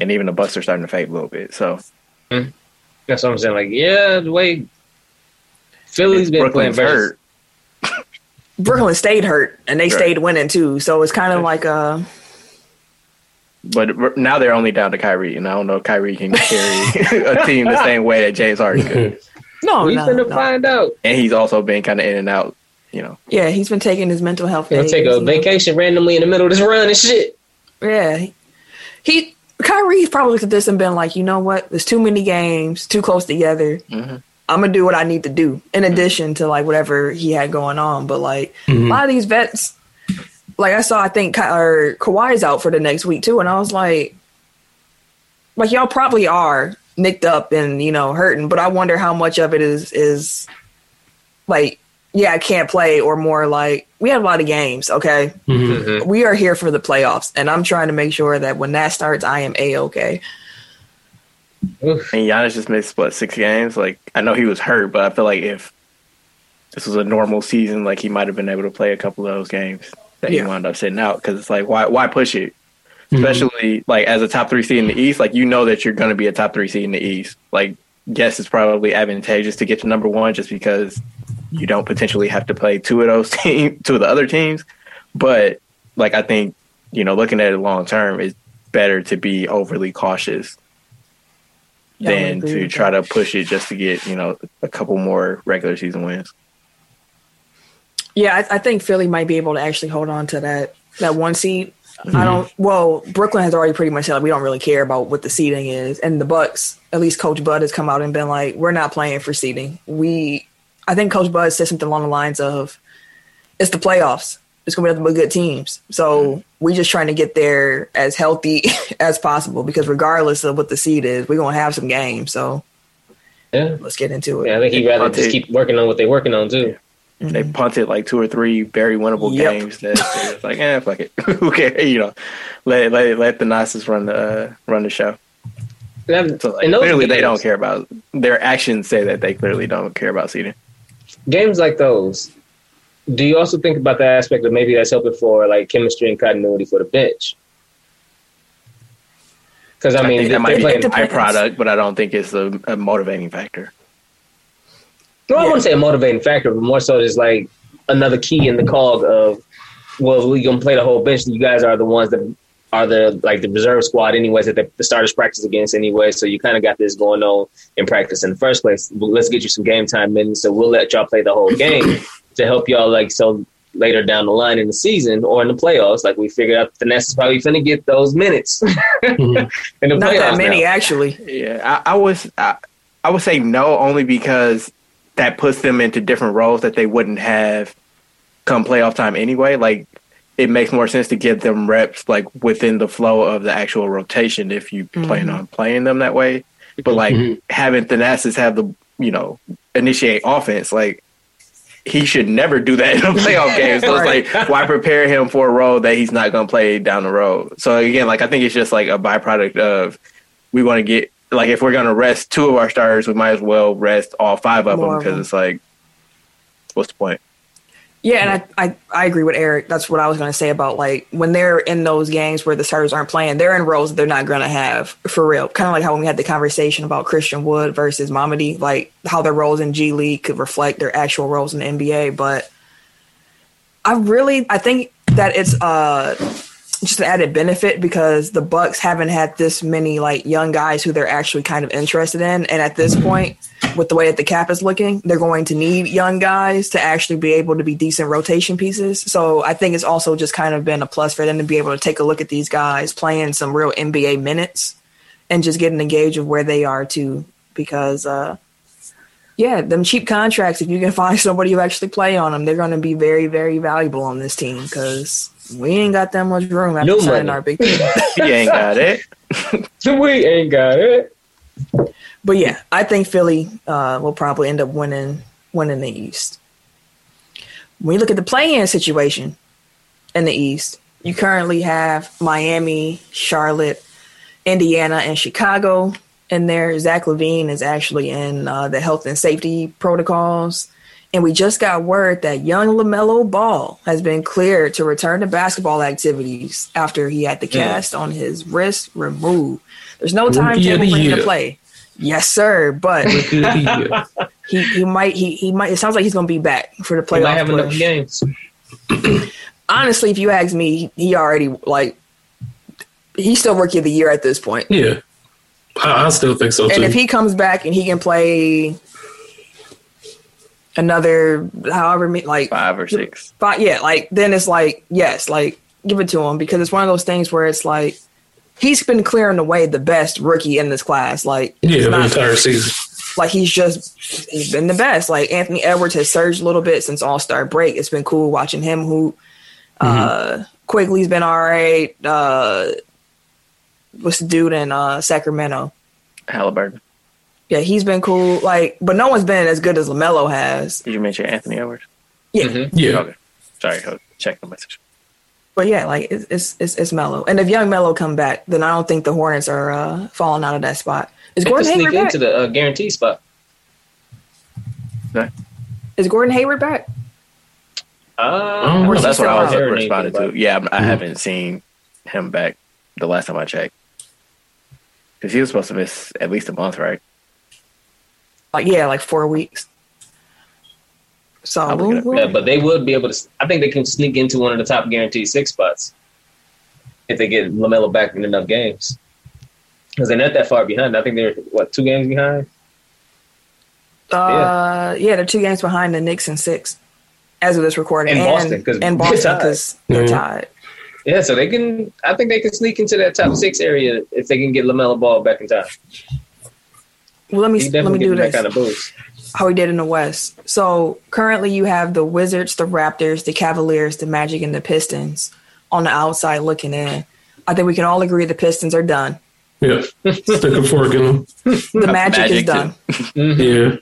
And even the Bucks are starting to fade a little bit. So hmm. that's what I'm saying. Like, yeah, the way Philly's been Brooklyn's playing versus, hurt. Brooklyn stayed hurt and they Right. stayed winning too. So it's kind of like a But now they're only down to Kyrie, and I don't know if Kyrie can carry a team the same way that James Harden could. no, we no, finna no. find out. And he's also been kind of in and out, you know. Yeah, he's been taking his mental health. Gonna days, take you a know. vacation randomly in the middle of this run and shit. Yeah, he, he Kyrie's probably looked at this and been like, you know what? There's too many games, too close together. Mhm. I'm gonna do what I need to do in addition to like whatever he had going on. But like a Mhm. lot of these vets, like I saw, I think Ka- or Kawhi's out for the next week too, and I was like, like y'all probably are nicked up and you know hurting, but I wonder how much of it is is like, yeah, I can't play, or more like we have a lot of games. Okay, Mhm. we are here for the playoffs, and I'm trying to make sure that when that starts, I am a okay. Oof. And Giannis just missed what six games. Like I know he was hurt, but I feel like if this was a normal season, like he might have been able to play a couple of those games that Yeah. he wound up sitting out. Because it's like why why push it? Mhm. Especially like as a top three seed in the East, like you know that you're going to be a top three seed in the East. Like yes, it's probably advantageous to get to number one just because you don't potentially have to play two of those teams, two of the other teams. But like I think you know, looking at it long term, it's better to be overly cautious Yeah, than to try that. to push it just to get you know a couple more regular season wins. Yeah, I, I think Philly might be able to actually hold on to that that one seed. Mm-hmm. I don't. Well, Brooklyn has already pretty much said like, we don't really care about what the seeding is, and the Bucks, at least Coach Bud has come out and been like, we're not playing for seeding. We, I think Coach Bud said something along the lines of, "It's the playoffs. It's gonna be nothing but good teams. So Mm-hmm. we just trying to get there as healthy as possible because regardless of what the seed is, we're gonna have some games. So Yeah. let's get into it. Yeah, I think he'd rather just keep working on what they're working on too. They punted like two or three very winnable Yep. games that they're like, eh, fuck it, who cares? You know, let let let Thanasis run the uh, run the show. And So like, clearly they don't care about their actions. Say that they clearly don't care about seeding. games like those, do you also think about the aspect of maybe that's helping for like chemistry and continuity for the bench? Because I I, mean, think they- that might be playing. a depends. byproduct, but I don't think it's a, a motivating factor. No, I wouldn't say a motivating factor, but more so just like another key in the cog of, well, we gonna play the whole bench. You guys are the ones that are the like the reserve squad, anyways, that the, the starters practice against anyway. So you kind of got this going on in practice in the first place. Let's get you some game time minutes, so we'll let y'all play the whole game to help y'all like so later down the line in the season or in the playoffs. Like we figured out the Nets is probably finna get those minutes Mhm. in the Not playoffs. that many, now. actually. Yeah, I, I was I, I would say no only because that puts them into different roles that they wouldn't have come playoff time anyway. Like it makes more sense to give them reps like within the flow of the actual rotation if you plan Mhm. on playing them that way. But like Mhm. having Thanasis have the you know initiate offense like. He should never do that in a playoff game. So Right. it's like, why prepare him for a role that he's not going to play down the road? So again, like I think it's just like a byproduct of we want to get like if we're gonna rest two of our starters, we might as well rest all five of them More of because it's like, what's the point? Yeah, and I, I, I agree with Eric. That's what I was going to say about like when they're in those games where the starters aren't playing, they're in roles that they're not going to have for real. Kind of like how when we had the conversation about Christian Wood versus Mamadi, like how their roles in G League could reflect their actual roles in the NBA. But I really, I think that it's uh just an added benefit because the Bucks haven't had this many like young guys who they're actually kind of interested in, and at this point, with the way that the cap is looking, they're going to need young guys to actually be able to be decent rotation pieces. So I think it's also just kind of been a plus for them to be able to take a look at these guys playing some real NBA minutes and just getting a gauge of where they are too. Because uh yeah, them cheap contracts, if you can find somebody who actually play on them, they're going to be very, very valuable on this team because we ain't got that much room after No signing money. our big team. He ain't got it. we ain't got it. But yeah, I think Philly uh, will probably end up winning winning the East. When you look at the play-in situation, in the East. You currently have Miami, Charlotte, Indiana, and Chicago in there. Zach LaVine is actually in uh, the health and safety protocols. And we just got word that young LaMelo Ball has been cleared to return to basketball activities after he had the cast on his wrist removed. There's no timetable for him to play. Yes, sir. But Rookie of the year. he, he might he, he might it sounds like he's gonna be back for the might playoff have enough push. games. Honestly, if you ask me, he, already like he's still rookie of the year at this point. Yeah. I, I still think so And if he comes back and he can play another however many like Five or six. five, yeah, like then it's like yes, like give it to him because it's one of those things where it's like he's been clearing away the best rookie in this class. Like yeah, the not- entire season. like he's just he's been the best. Like Anthony Edwards has surged a little bit since All Star break. It's been cool watching him. Who uh, Quickley's been all right. Uh, what's the dude in uh, Sacramento? Haliburton. Yeah, he's been cool. Like, but no one's been as good as LaMelo has. Did you mention Anthony Edwards? Yeah, Mhm. Yeah. Okay. Sorry, I'll check the message. but yeah, like it's it's it's, it's Melo. And if young Melo come back, then I don't think the Hornets are uh, falling out of that spot. Is They could Gordon sneak Hayward back? into the uh, guarantee spot. Is Gordon Hayward back? Uh, Oh, Well, he's that's what I was responding to. Yeah, I haven't seen him back the last time I checked. Because he was supposed to miss at least a month, right? Like yeah, like four weeks. So I'll look it we'll- up. we'll- Yeah, but they would be able to. I think they can sneak into one of the top guaranteed six spots if they get LaMelo back in enough games. Because they're not that far behind. I think they're what two games behind. Uh, yeah. they're two games behind the Knicks and six as of this recording. And Boston, 'cause and they're Boston because they're tied. Yeah, so they can. I think they can sneak into that top six area if they can get LaMelo Ball back in time. Well, let me let me do that this. kind of. How we did in the West. So currently, you have the Wizards, the Raptors, the Cavaliers, the Magic, and the Pistons on the outside looking in. I think we can all agree the Pistons are done. Yeah. Stick a fork in them. The Magic, is Magic, done. Mm-hmm. Yeah.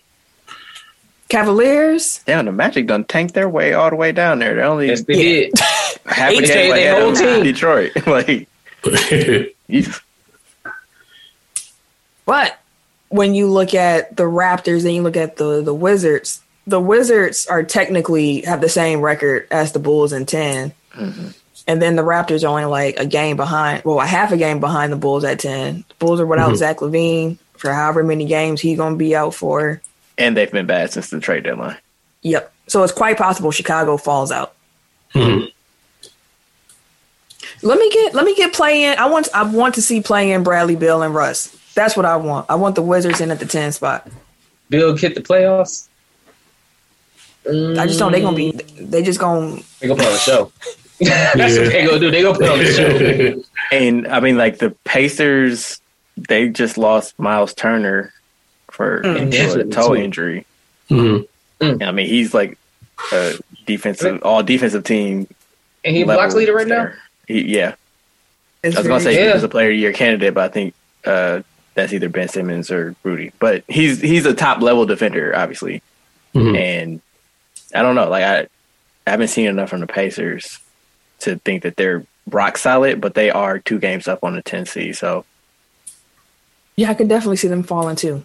Cavaliers, Damn, the Magic done tanked their way all the way down there. They only Yes, they Yeah. did. half a game changed whole of team. Detroit. like, you, But when you look at the Raptors and you look at the the Wizards, the Wizards are technically have the same record as the Bulls in 10 And then the Raptors are only like a game behind, well, a half a game behind the Bulls at ten. The Bulls are without Mhm. Zach LaVine for however many games he's gonna be out for. and they've been bad since the trade deadline. Yep. So it's quite possible Chicago falls out. Mhm. Let me get let me get play in. I want I want to see play in Bradley Beal and Russ. That's what I want. I want the Wizards in at the ten spot. Beal hit the playoffs. I just know they're gonna be they just gonna They gonna put on the show. That's what they gonna do. They gonna put on the show. And I mean, like the Pacers, they just lost Myles Turner for, Mm. for a toe too. injury. Mhm. I mean, he's like a defensive, all defensive team. And he blocks leader right now. He, yeah, it's I was gonna say Yeah. he was a player of year candidate, but I think uh, that's either Ben Simmons or Rudy. But he's he's a top level defender, obviously. Mhm. And I don't know, like I, I haven't seen enough from the Pacers to think that they're rock solid, but they are two games up on the 10 seed. So Yeah, I could definitely see them falling too.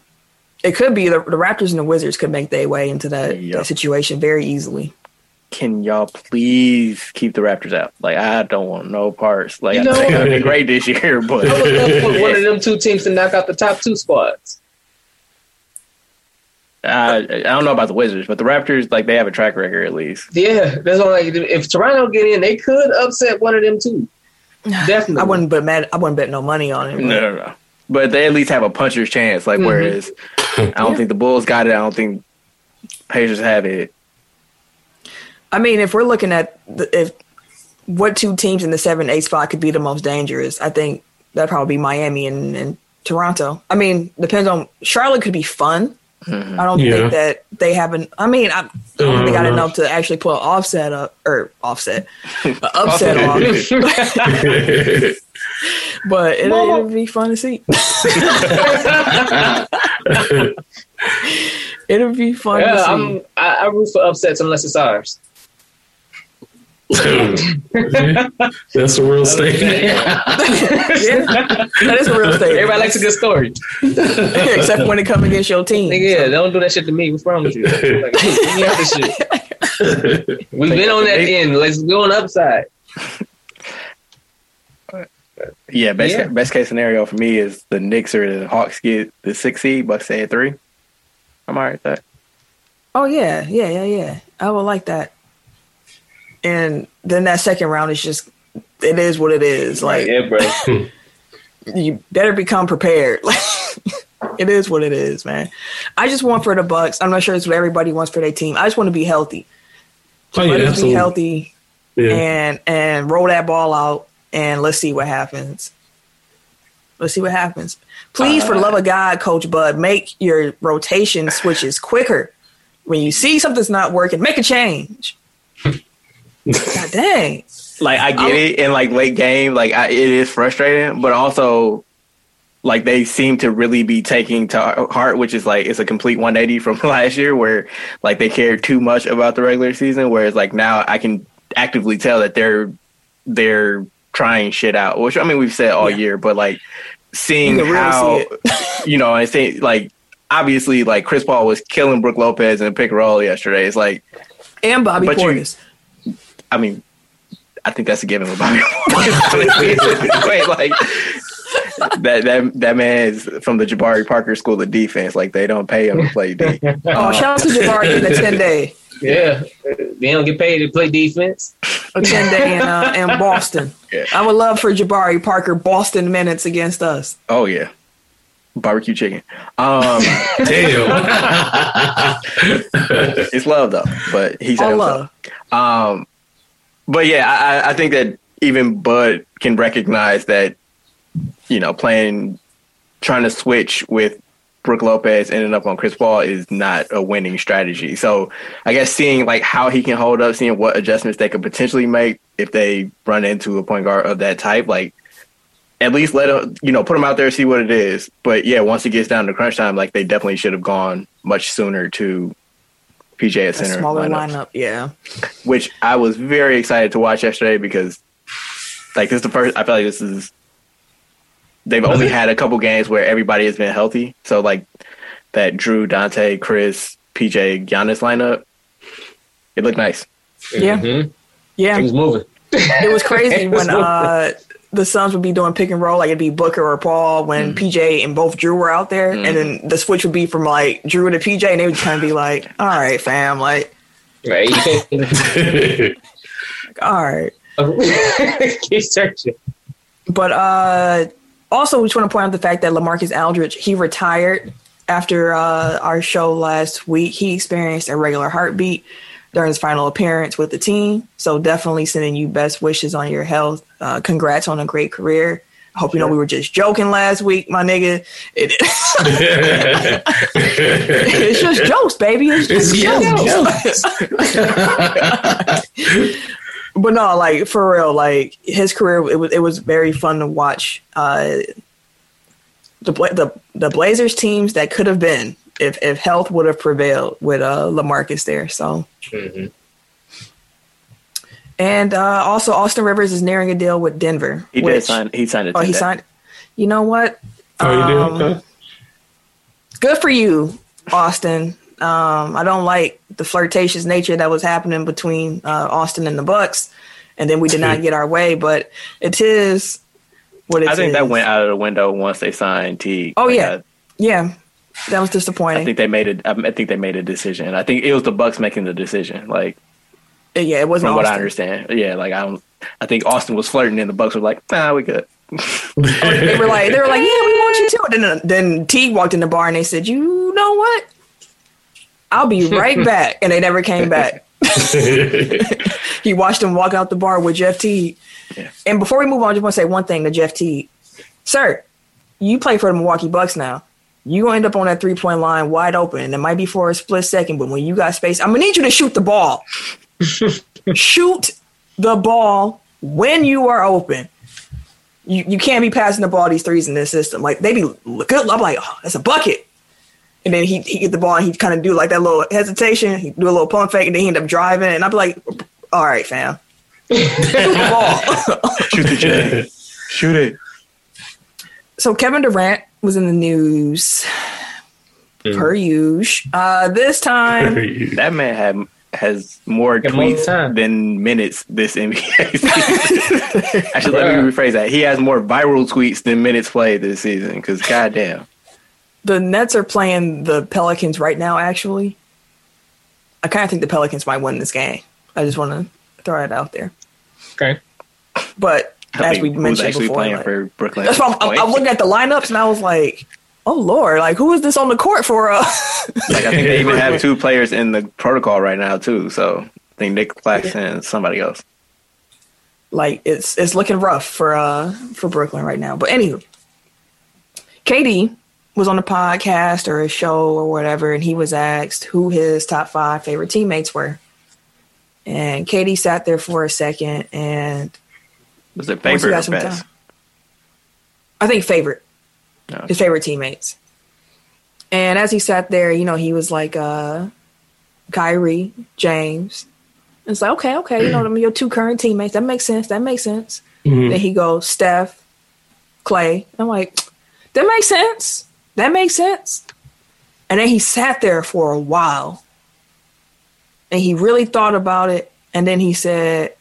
It could be the, the Raptors and the Wizards could make their way into that, Yep. that situation very easily. Can y'all please keep the Raptors out? Like I don't want no parts. Like You I know- think they'll be great this year, but I would love for one of them two teams to knock out the top two squads. I, I don't know about the Wizards, but the Raptors like they have a track record at least. Yeah, that's all. Like, if Toronto get in, they could upset one of them too. Definitely. I wouldn't bet mad, I wouldn't bet no money on it. but- No, no, no. But they at least have a puncher's chance. Like Mhm. whereas I don't Yeah. think the Bulls got it. I don't think Pacers have it. I mean, if we're looking at the, if what two teams in the seven eight spot could be the most dangerous, I think that'd probably be Miami and, and Toronto. I mean, depends on Charlotte could be fun. Mhm. I don't Yeah. think that they haven't. I mean, I, I don't think they got Uh. enough to actually put an offset up or offset, a upset off. But it, Mama. it'll be fun to see. it'll be fun Yeah, to see. I'm. I, I root for upsets unless it's ours. That's a real statement. yeah, that is a real statement. Everybody likes a good story. except when it comes against your team. Yeah, yeah, don't do that shit to me. What's wrong with you? Like, let me have this shit. We've been on that end. Let's go on upside. Yeah, best Yeah. best case scenario for me is the Knicks or the Hawks get the six seed, Bucks stay at three. I'm alright with that. Oh yeah, yeah, yeah, yeah. I would like that. And then that second round is just it is what it is. Like yeah, bro. you better become prepared. it is what it is, man. I just want for the Bucks. I'm not sure it's what everybody wants for their team. I just want to be healthy. Oh, Let yeah, us be healthy Yeah. and and roll that ball out and let's see what happens. Let's see what happens. Please, for the love of God, Coach Bud, make your rotation switches quicker. When you see something's not working, make a change. God dang. Like I get I'm- it in like late game, like I, it is frustrating, but also like they seem to really be taking to heart, which is like it's a complete 180 from last year, where like they cared too much about the regular season, whereas like now I can actively tell that they're they're trying shit out, which I mean we've said all Yeah. year, but like seeing You how see you know, I think like obviously like Chris Paul was killing Brook Lopez in a pick and roll yesterday. It's like And Bobby But you- Portis. I mean, I think that's a given with Bobby. Portis. Wait, like that that that man is from the Jabari Parker School of Defense. Like they don't pay him to play D. Oh, shout out to Jabari in the 10 day. Yeah, they don't get paid to play defense. A 10 day in, uh, in Boston. Yeah. I would love for Jabari Parker Boston minutes against us. Oh yeah, barbecue chicken. Um, Damn. it's love though, but he's All at love. Um, but yeah, I, I think that even Bud can recognize that, you know, playing, trying to switch with Brook Lopez ending up on Chris Paul is not a winning strategy. So I guess seeing like how he can hold up, seeing what adjustments they could potentially make if they run into a point guard of that type, like at least let him, you know, put him out there, see what it is. But yeah, once it gets down to crunch time, like they definitely should have gone much sooner to PJ at A center. smaller lineup lineup. Yeah. which I was very excited to watch yesterday because, like, this is the first. I feel like this is. They've only had a couple games where everybody has been healthy, so like that Jrue, Donte, Khris, PJ, Giannis lineup, it looked nice. Yeah. Mhm. Yeah. Things moving. It was crazy It was when uh, the Suns would be doing pick and roll, like it'd be Booker or Paul when PJ and both Jrue were out there, and then the switch would be from like Jrue to PJ, and they would kind of be like, "All right, fam, like, Right. Can't all right." keep searching. But uh, also, we just want to point out the fact that LaMarcus Aldridge he retired after uh, our show last week. He experienced a regular heartbeat during his final appearance with the team. So definitely sending you best wishes on your health. Uh, congrats on a great career. I hope you know we were just joking last week, my nigga. It, it's just jokes, baby. It's just jokes. but no, like for real, like his career, it was it was very fun to watch. Uh, the the the Blazers teams that could have been if if health would have prevailed with uh LaMarcus there. So Mhm. and uh, also Austin Rivers is nearing a deal with Denver. He did sign. He signed it. Oh, he today. signed. You know what? oh, you did? Um, Okay. Good for you, Austin. Um, I don't like the flirtatious nature that was happening between uh, Austin and the Bucks, and then we did not get our way. But it is what it is. I think that went out of the window once they signed T. Oh, Like, yeah. Yeah, that was disappointing. I think they made it. I think they made a decision. I think it was the Bucks making the decision. Like uh, yeah, it wasn't from what I understand. Yeah, like I don't. I think Austin was flirting, and the Bucks were like, "Nah, we good." They were like, they were like, yeah, we want you too." And then, then Teague walked in the bar and they said, you know what? I'll be right back. And they never came back. he watched him walk out the bar with Jeff Teague. Yeah. And before we move on, I just want to say one thing to Jeff Teague. Sir, you play for the Milwaukee Bucks now. You end up on that three point line wide open. And it might be for a split second, but when you got space, I'm gonna need you to shoot the ball. shoot the ball when you are open. You you can't be passing the ball these threes in this system. Like they be good. I'm like, oh, that's a bucket. And then he he get the ball and he kind of do like that little hesitation. He do a little pump fake and then he end up driving. And I'd be like, all right, fam. Super Bowl. Shoot the J. Shoot it. so Kevin Durant was in the news Mm. per usual. Uh, this time, That man had has more Got more tweets than minutes this NBA season. Actually, let me rephrase that. He has more viral tweets than minutes played this season. Because goddamn, the Nets are playing the Pelicans right now. Actually, I kind of think the Pelicans might win this game. I just want to throw it out there. Okay. But I as we mentioned before, like- for Brooklyn. that's why I'm, I'm, I'm looking at the lineups and I was like, "Oh Lord, like who is this on the court for?" Uh, Like I think they even have two players in the protocol right now too. So I think Nic Claxton and somebody else. like it's it's looking rough for uh for Brooklyn right now. But anywho, KD was on a podcast or a show or whatever, and he was asked who his top five favorite teammates were. And KD sat there for a second, and Was it favorite got or best? I think favorite, No. his favorite teammates. And as he sat there, you know, he was like, uh, Kyrie, James. It's like, okay, okay, you know, them your two current teammates. That makes sense. That makes sense. Mhm. Then he goes, Steph, Klay. I'm like, that makes sense. That makes sense. And then he sat there for a while. And he really thought about it. And then he said,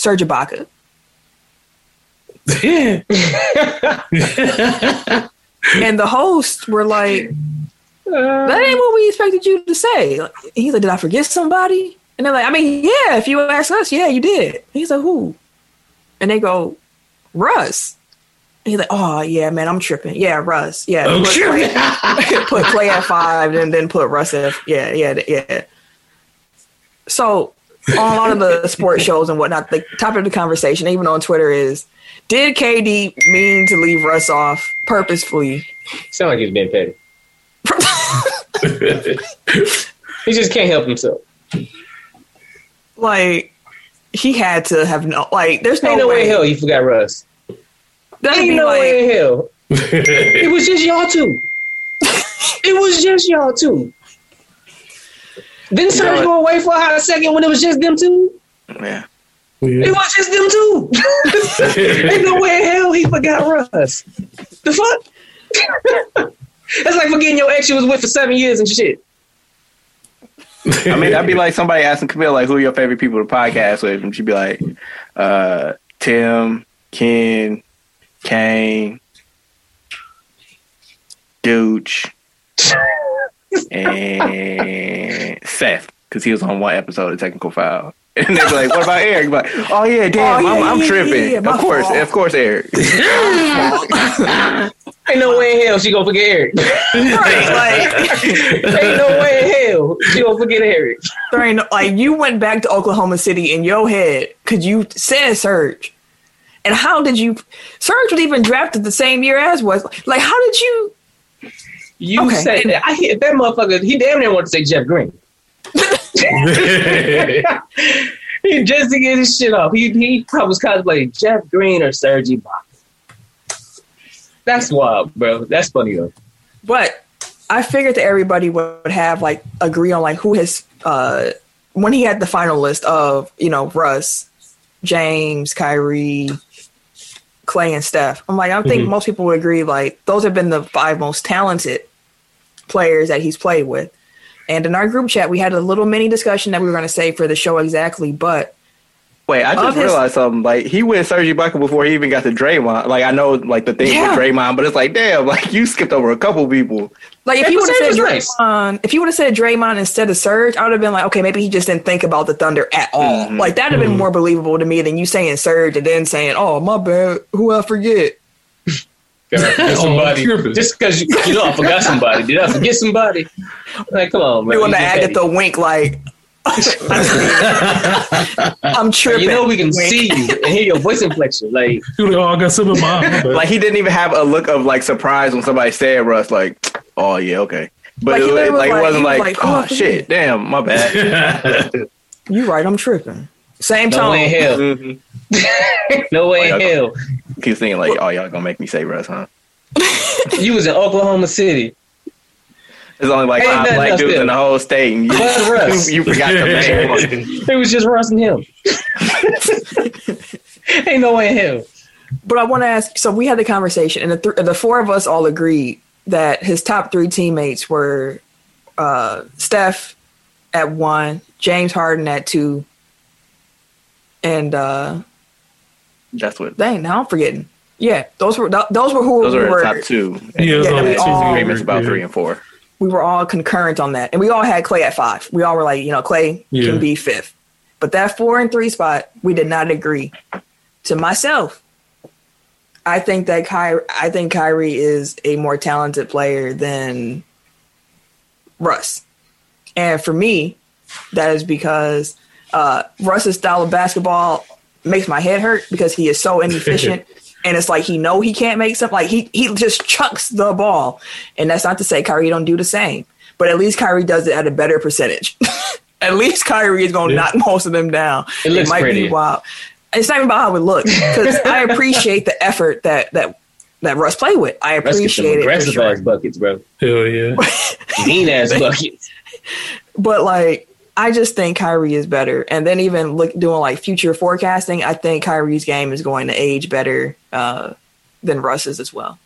Serge Ibaka. And the hosts were like, that ain't what we expected you to say. He's like, did I forget somebody? And they're like, I mean, yeah, if you ask us, yeah, you did. He's like, who? And they go, Russ. And he's like, oh, yeah, man, I'm tripping. Yeah, Russ. Yeah. Oh, put. Klay, put Klay at five and then put Russ at, yeah, yeah, yeah. So on a lot of the sports shows and whatnot, the topic of the conversation, even on Twitter, is did KD mean to leave Russ off purposefully? Sound like he's being petty. He just can't help himself. like he had to have no like there's no, Ain't no way way in hell he forgot Russ. That'd Ain't no like, way in hell. It was just y'all two. It was just y'all two. Didn't Serge what? go away for a hot second when it was just them two? Yeah. It was just them two. Ain't no way in hell he forgot Russ. The fuck? That's like forgetting your ex you was with for seven years and shit. I mean, that'd be like somebody asking Camille, like, who are your favorite people to podcast with? And she'd be like, uh, Tim, Ken, Kane, Dooch, and Seth, because he was on one episode of Technical File. And they'd be like, what about Eric? Like, oh yeah, damn, Oh, yeah, I'm, I'm yeah, tripping. yeah, my of course, fault. of course, Eric. Ain't no way in hell she gonna forget Eric. right, like Ain't no way in hell she gonna forget Eric. there ain't no, like you went back to Oklahoma City in your head because you said Serge. And how did you Serge was even drafted the same year as was like how did you You Okay. said that. I hit that motherfucker. He damn near wanted to say Jeff Green. he just to get his shit off. He he probably was contemplating Jeff Green or Serge Ibaka. That's wild, bro. That's funny though. But I figured that everybody would have like agree on like who his uh when he had the final list of you know Russ, James, Kyrie, Klay, and Steph. I'm like I think Mhm. most people would agree like those have been the five most talented players that he's played with. And in our group chat, we had a little mini discussion that we were going to say for the show exactly, but Wait, I Of just his- realized something. Like he went Serge Ibaka before he even got to Draymond. Like I know, like the thing Yeah. with Draymond, but it's like, damn, like you skipped over a couple people. like if Yeah, he would have said was nice. Draymond, if he would have said Draymond instead of Serge, I would have been like, okay, maybe he just didn't think about the Thunder at all. Mhm. Like that'd have been more believable to me than you saying Serge and then saying, oh my bad, who I forget. somebody, tripping. just because you, you know I forgot somebody. Did I forget somebody? Like, come on, man. Doing You the just petty. Agatha wink, like I'm tripping. You know we can Wink. see you and hear your voice inflection. Like, You like, oh, I got some in my my. Like he didn't even have a look of like surprise when somebody said Russ. Like, oh yeah, okay. But Like, it, he was, like, like, it wasn't like, like, oh oh, shit, damn, my bad. You right, I'm tripping. Same no way in time. hell. Mhm. No way Oh, in yeah. hell. Keep thinking like, oh y'all gonna make me say Russ, huh? You was in Oklahoma City. There's only like Ain't five black dudes there. in the whole state, and you, Russ. you, forgot the main one. It was just Russ and him. Ain't no way in hell. But I want to ask. So we had the conversation, and the th- the four of us all agreed that his top three teammates were uh, Steph at one, James Harden at two, and uh, That's what. dang, now I'm forgetting. Yeah, those were th- those were who Those we are were. top two. Yeah, Yeah, so we all- easy Agreements about yeah. three and four. we were all concurrent on that, and we all had Klay at five. We all were like, you know, Klay Yeah. can be fifth, but that four and three spot, we did not agree. To myself, I think that Kyrie, I think Kyrie is a more talented player than Russ, and for me, that is because uh, Russ's style of basketball makes my head hurt because he is so inefficient. And it's like he know he can't make something like he he just chucks the ball. And that's not to say Kyrie don't do the same. But at least Kyrie does it at a better percentage. at least Kyrie is gonna Yeah. knock most of them down. It looks might prettier. be wild. It's not even about how it looks. Because I appreciate the effort that that that Russ played with. I Russ gets some appreciate it. for aggressive sure. ass buckets, bro. Hell yeah. Mean ass buckets. But like I just think Kyrie is better. And then even look doing like future forecasting, I think Kyrie's game is going to age better uh, than Russ's as well.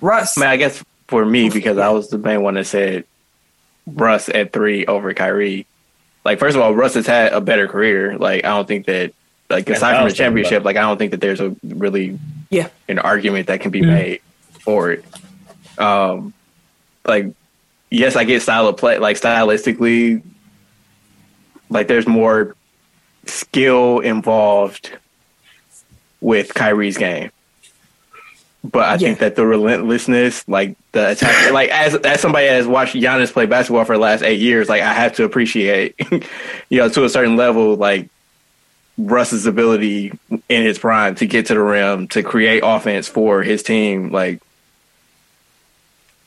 Russ, I mean, I guess for me, because I was the main one that said Russ at three over Kyrie. Like, first of all, Russ has had a better career. Like, I don't think that, like, aside from the championship, like, I don't think that there's a really Yeah. an argument that can be Yeah. made for it. Um, like, yes, I get style of play, like, stylistically, like, there's more skill involved with Kyrie's game. But I think that the relentlessness, like the attack, like as as somebody that has watched Giannis play basketball for the last eight years, like I have to appreciate, you know, to a certain level, like Russ's ability in his prime to get to the rim, to create offense for his team, like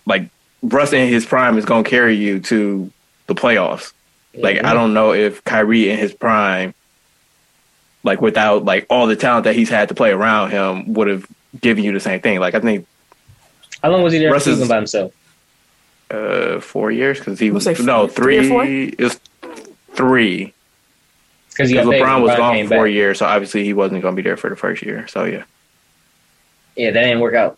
like Russ in his prime is going to carry you to the playoffs. Like I don't know if Kyrie in his prime, like without like all the talent that he's had to play around him, would have given you the same thing. Like I think How long was he there Russ for is- by himself? uh four years because he was say no three or three. four? It was three Because because LeBron was gone four back. years, so obviously he wasn't going to be there for the first year. So yeah, Yeah, that didn't work out.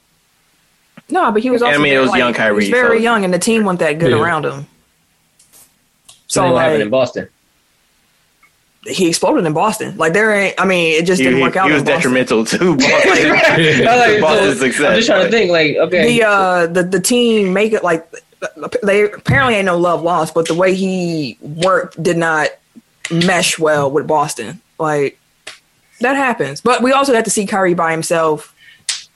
No, but he was I mean, it was like, young he was very so- young, and the team wasn't that good Yeah. around him. So So what happened in Boston? he exploded in Boston. Like there ain't. I mean, it just he, didn't work out. he was in detrimental to Boston. I like, Boston's so, success. I'm just trying to think. Like, okay, the uh the the team make it like they apparently ain't no love lost, but the way he worked did not mesh well with Boston. Like that happens. But we also got to see Kyrie by himself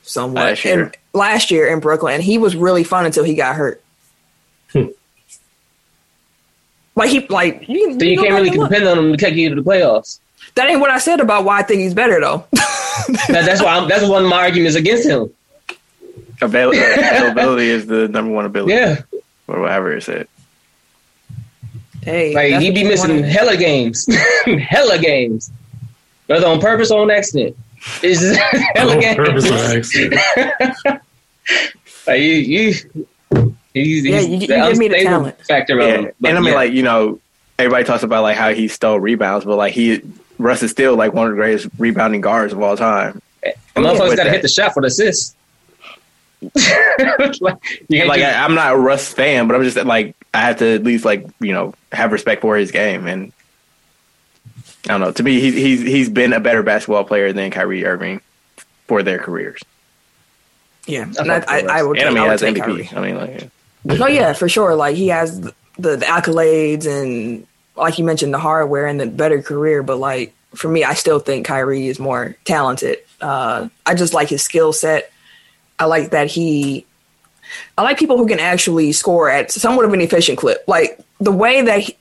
somewhat Last year. in- last year in Brooklyn, and he was really fun until he got hurt. Hmm. like he like you, so you go can't really and look. depend on him to take you to the playoffs. That ain't what I said about why I think he's better though. That, that's why I'm, that's one of my arguments against him. Avail- availability is the number one ability, Yeah, or whatever it said. hey, like he what be missing wanna- hella games, hella games, whether on purpose or on accident. It's just hella purpose or accident. Like you, you, he's, Yeah, he's you- you give me the talent. factor Yeah. him. And I mean, yeah. like you know, everybody talks about like how he stole rebounds, but like he Russ is still like one of the greatest rebounding guards of all time. And motherfuckers got to hit the shot for the assist. like, you like just- I, I'm not a Russ fan, but I'm just like I have to at least like you know have respect for his game, and I don't know. To me, he's he's he's been a better basketball player than Kyrie Irving for their careers, Yeah, I and I, fuck I, I would. and I mean I would as MVP. Kyrie. I mean, like No, yeah, for sure. Like he has the, the, the accolades and, like you mentioned, the hardware and the better career. But like for me, I still think Kyrie is more talented. Uh, I just like his skill set. I like that he. I like people who can actually score at somewhat of an efficient clip. Like the way that he,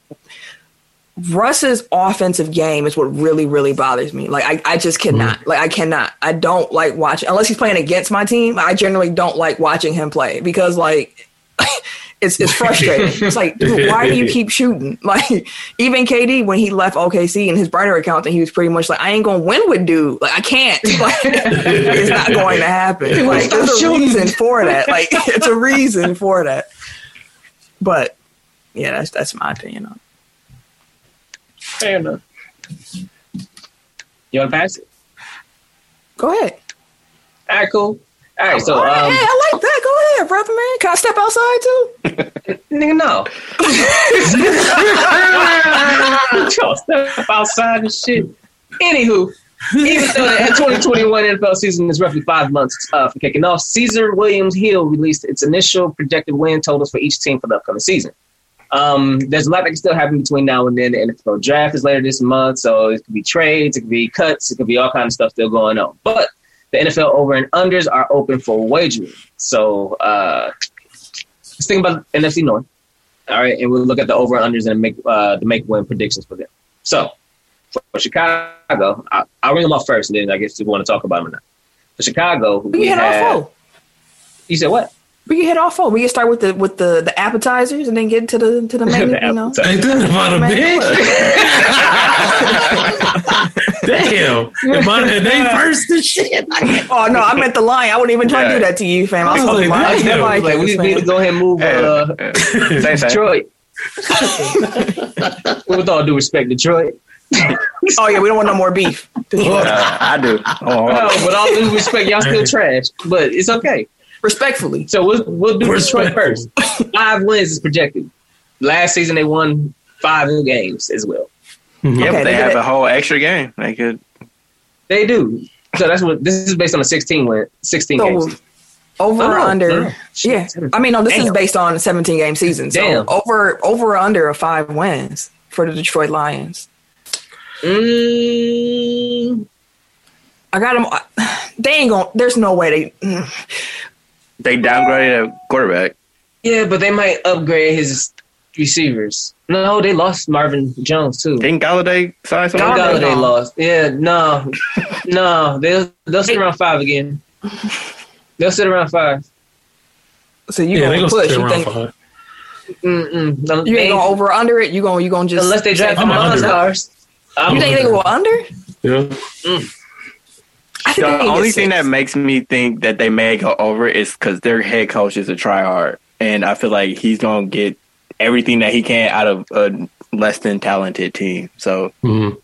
Russ's offensive game is what really, really bothers me. Like I, I just cannot. Mm-hmm. Like I cannot. I don't like watching unless he's playing against my team. I generally don't like watching him play because like it's it's frustrating. it's like, dude, why do you keep shooting? Like even KD when he left OKC in his brighter account, and he was pretty much like, I ain't gonna win with dude. Like I can't. Like it's not going to happen. Like there's a shooting. reason for that. Like it's a reason for that. But yeah, that's that's my opinion on. it. Fair enough. You want to pass it? Go ahead. All right, cool. All right, so All right, um, hey, I like that. Go ahead, brother man. Can I step outside too? nigga, no. Step outside and shit. Anywho, even though the 2021 NFL season is roughly five months uh, for kicking off, Caesars William Hill released its initial projected win totals for each team for the upcoming season. Um, there's a lot that can still happen between now and then. The NFL draft is later this month, so it could be trades, it could be cuts, it could be all kinds of stuff still going on. But the NFL over and unders are open for wagering. So uh, let's think about NFC North. All right, and we'll look at the over and unders and make uh, the make win predictions for them. So for Chicago, I, I'll ring them off first, and then I guess if we want to talk about them or not. For Chicago, We we had, all four. You said what? We can hit all four. We can start with the with the the appetizers and then get to the to the main. The you know. appetizer. Ain't that about a bitch? Damn. Am I they first and shit? Oh no, I meant the line. I wouldn't even try to do that to you, fam. I was I was talking like, about damn. the Like, we, Vikings, we need to go ahead and move uh, Yeah. Same, same. Detroit. With all due respect, Detroit. Oh yeah, we don't want no more beef. Uh, I do. Oh, No, with all due respect, y'all still trash, but it's okay. Respectfully. So we'll, we'll do Detroit first. Five wins is projected. Last season they won five games as well. yeah, Okay, but they they have a whole extra game. They could. They do. So that's what this is based on a sixteen win, sixteen So games. over Oh, or under? no, no. Yeah, I mean, no, this is based on a 17 game season. So Damn. over over or under of five wins for the Detroit Lions. Mm, I got them. They ain't going. to There's no way they. mm. They downgraded a quarterback. yeah, but they might upgrade his receivers. No, they lost Marvin Jones too. Didn't Golladay sign They? Golladay Golladay lost. Yeah, no, no, they'll they'll sit around five again. They'll sit around five. So you Yeah, gonna gonna push? stay You around think five. Mm-mm. No, you they- ain't going over or under it? You going you going just unless they draft I'm the under. Monstars. I'm You think they go under? Yeah. I think The they can only thing six. that makes me think that they may go over is because their head coach is a tryhard, and I feel like he's gonna get everything that he can out of a less than talented team. So, Mhm.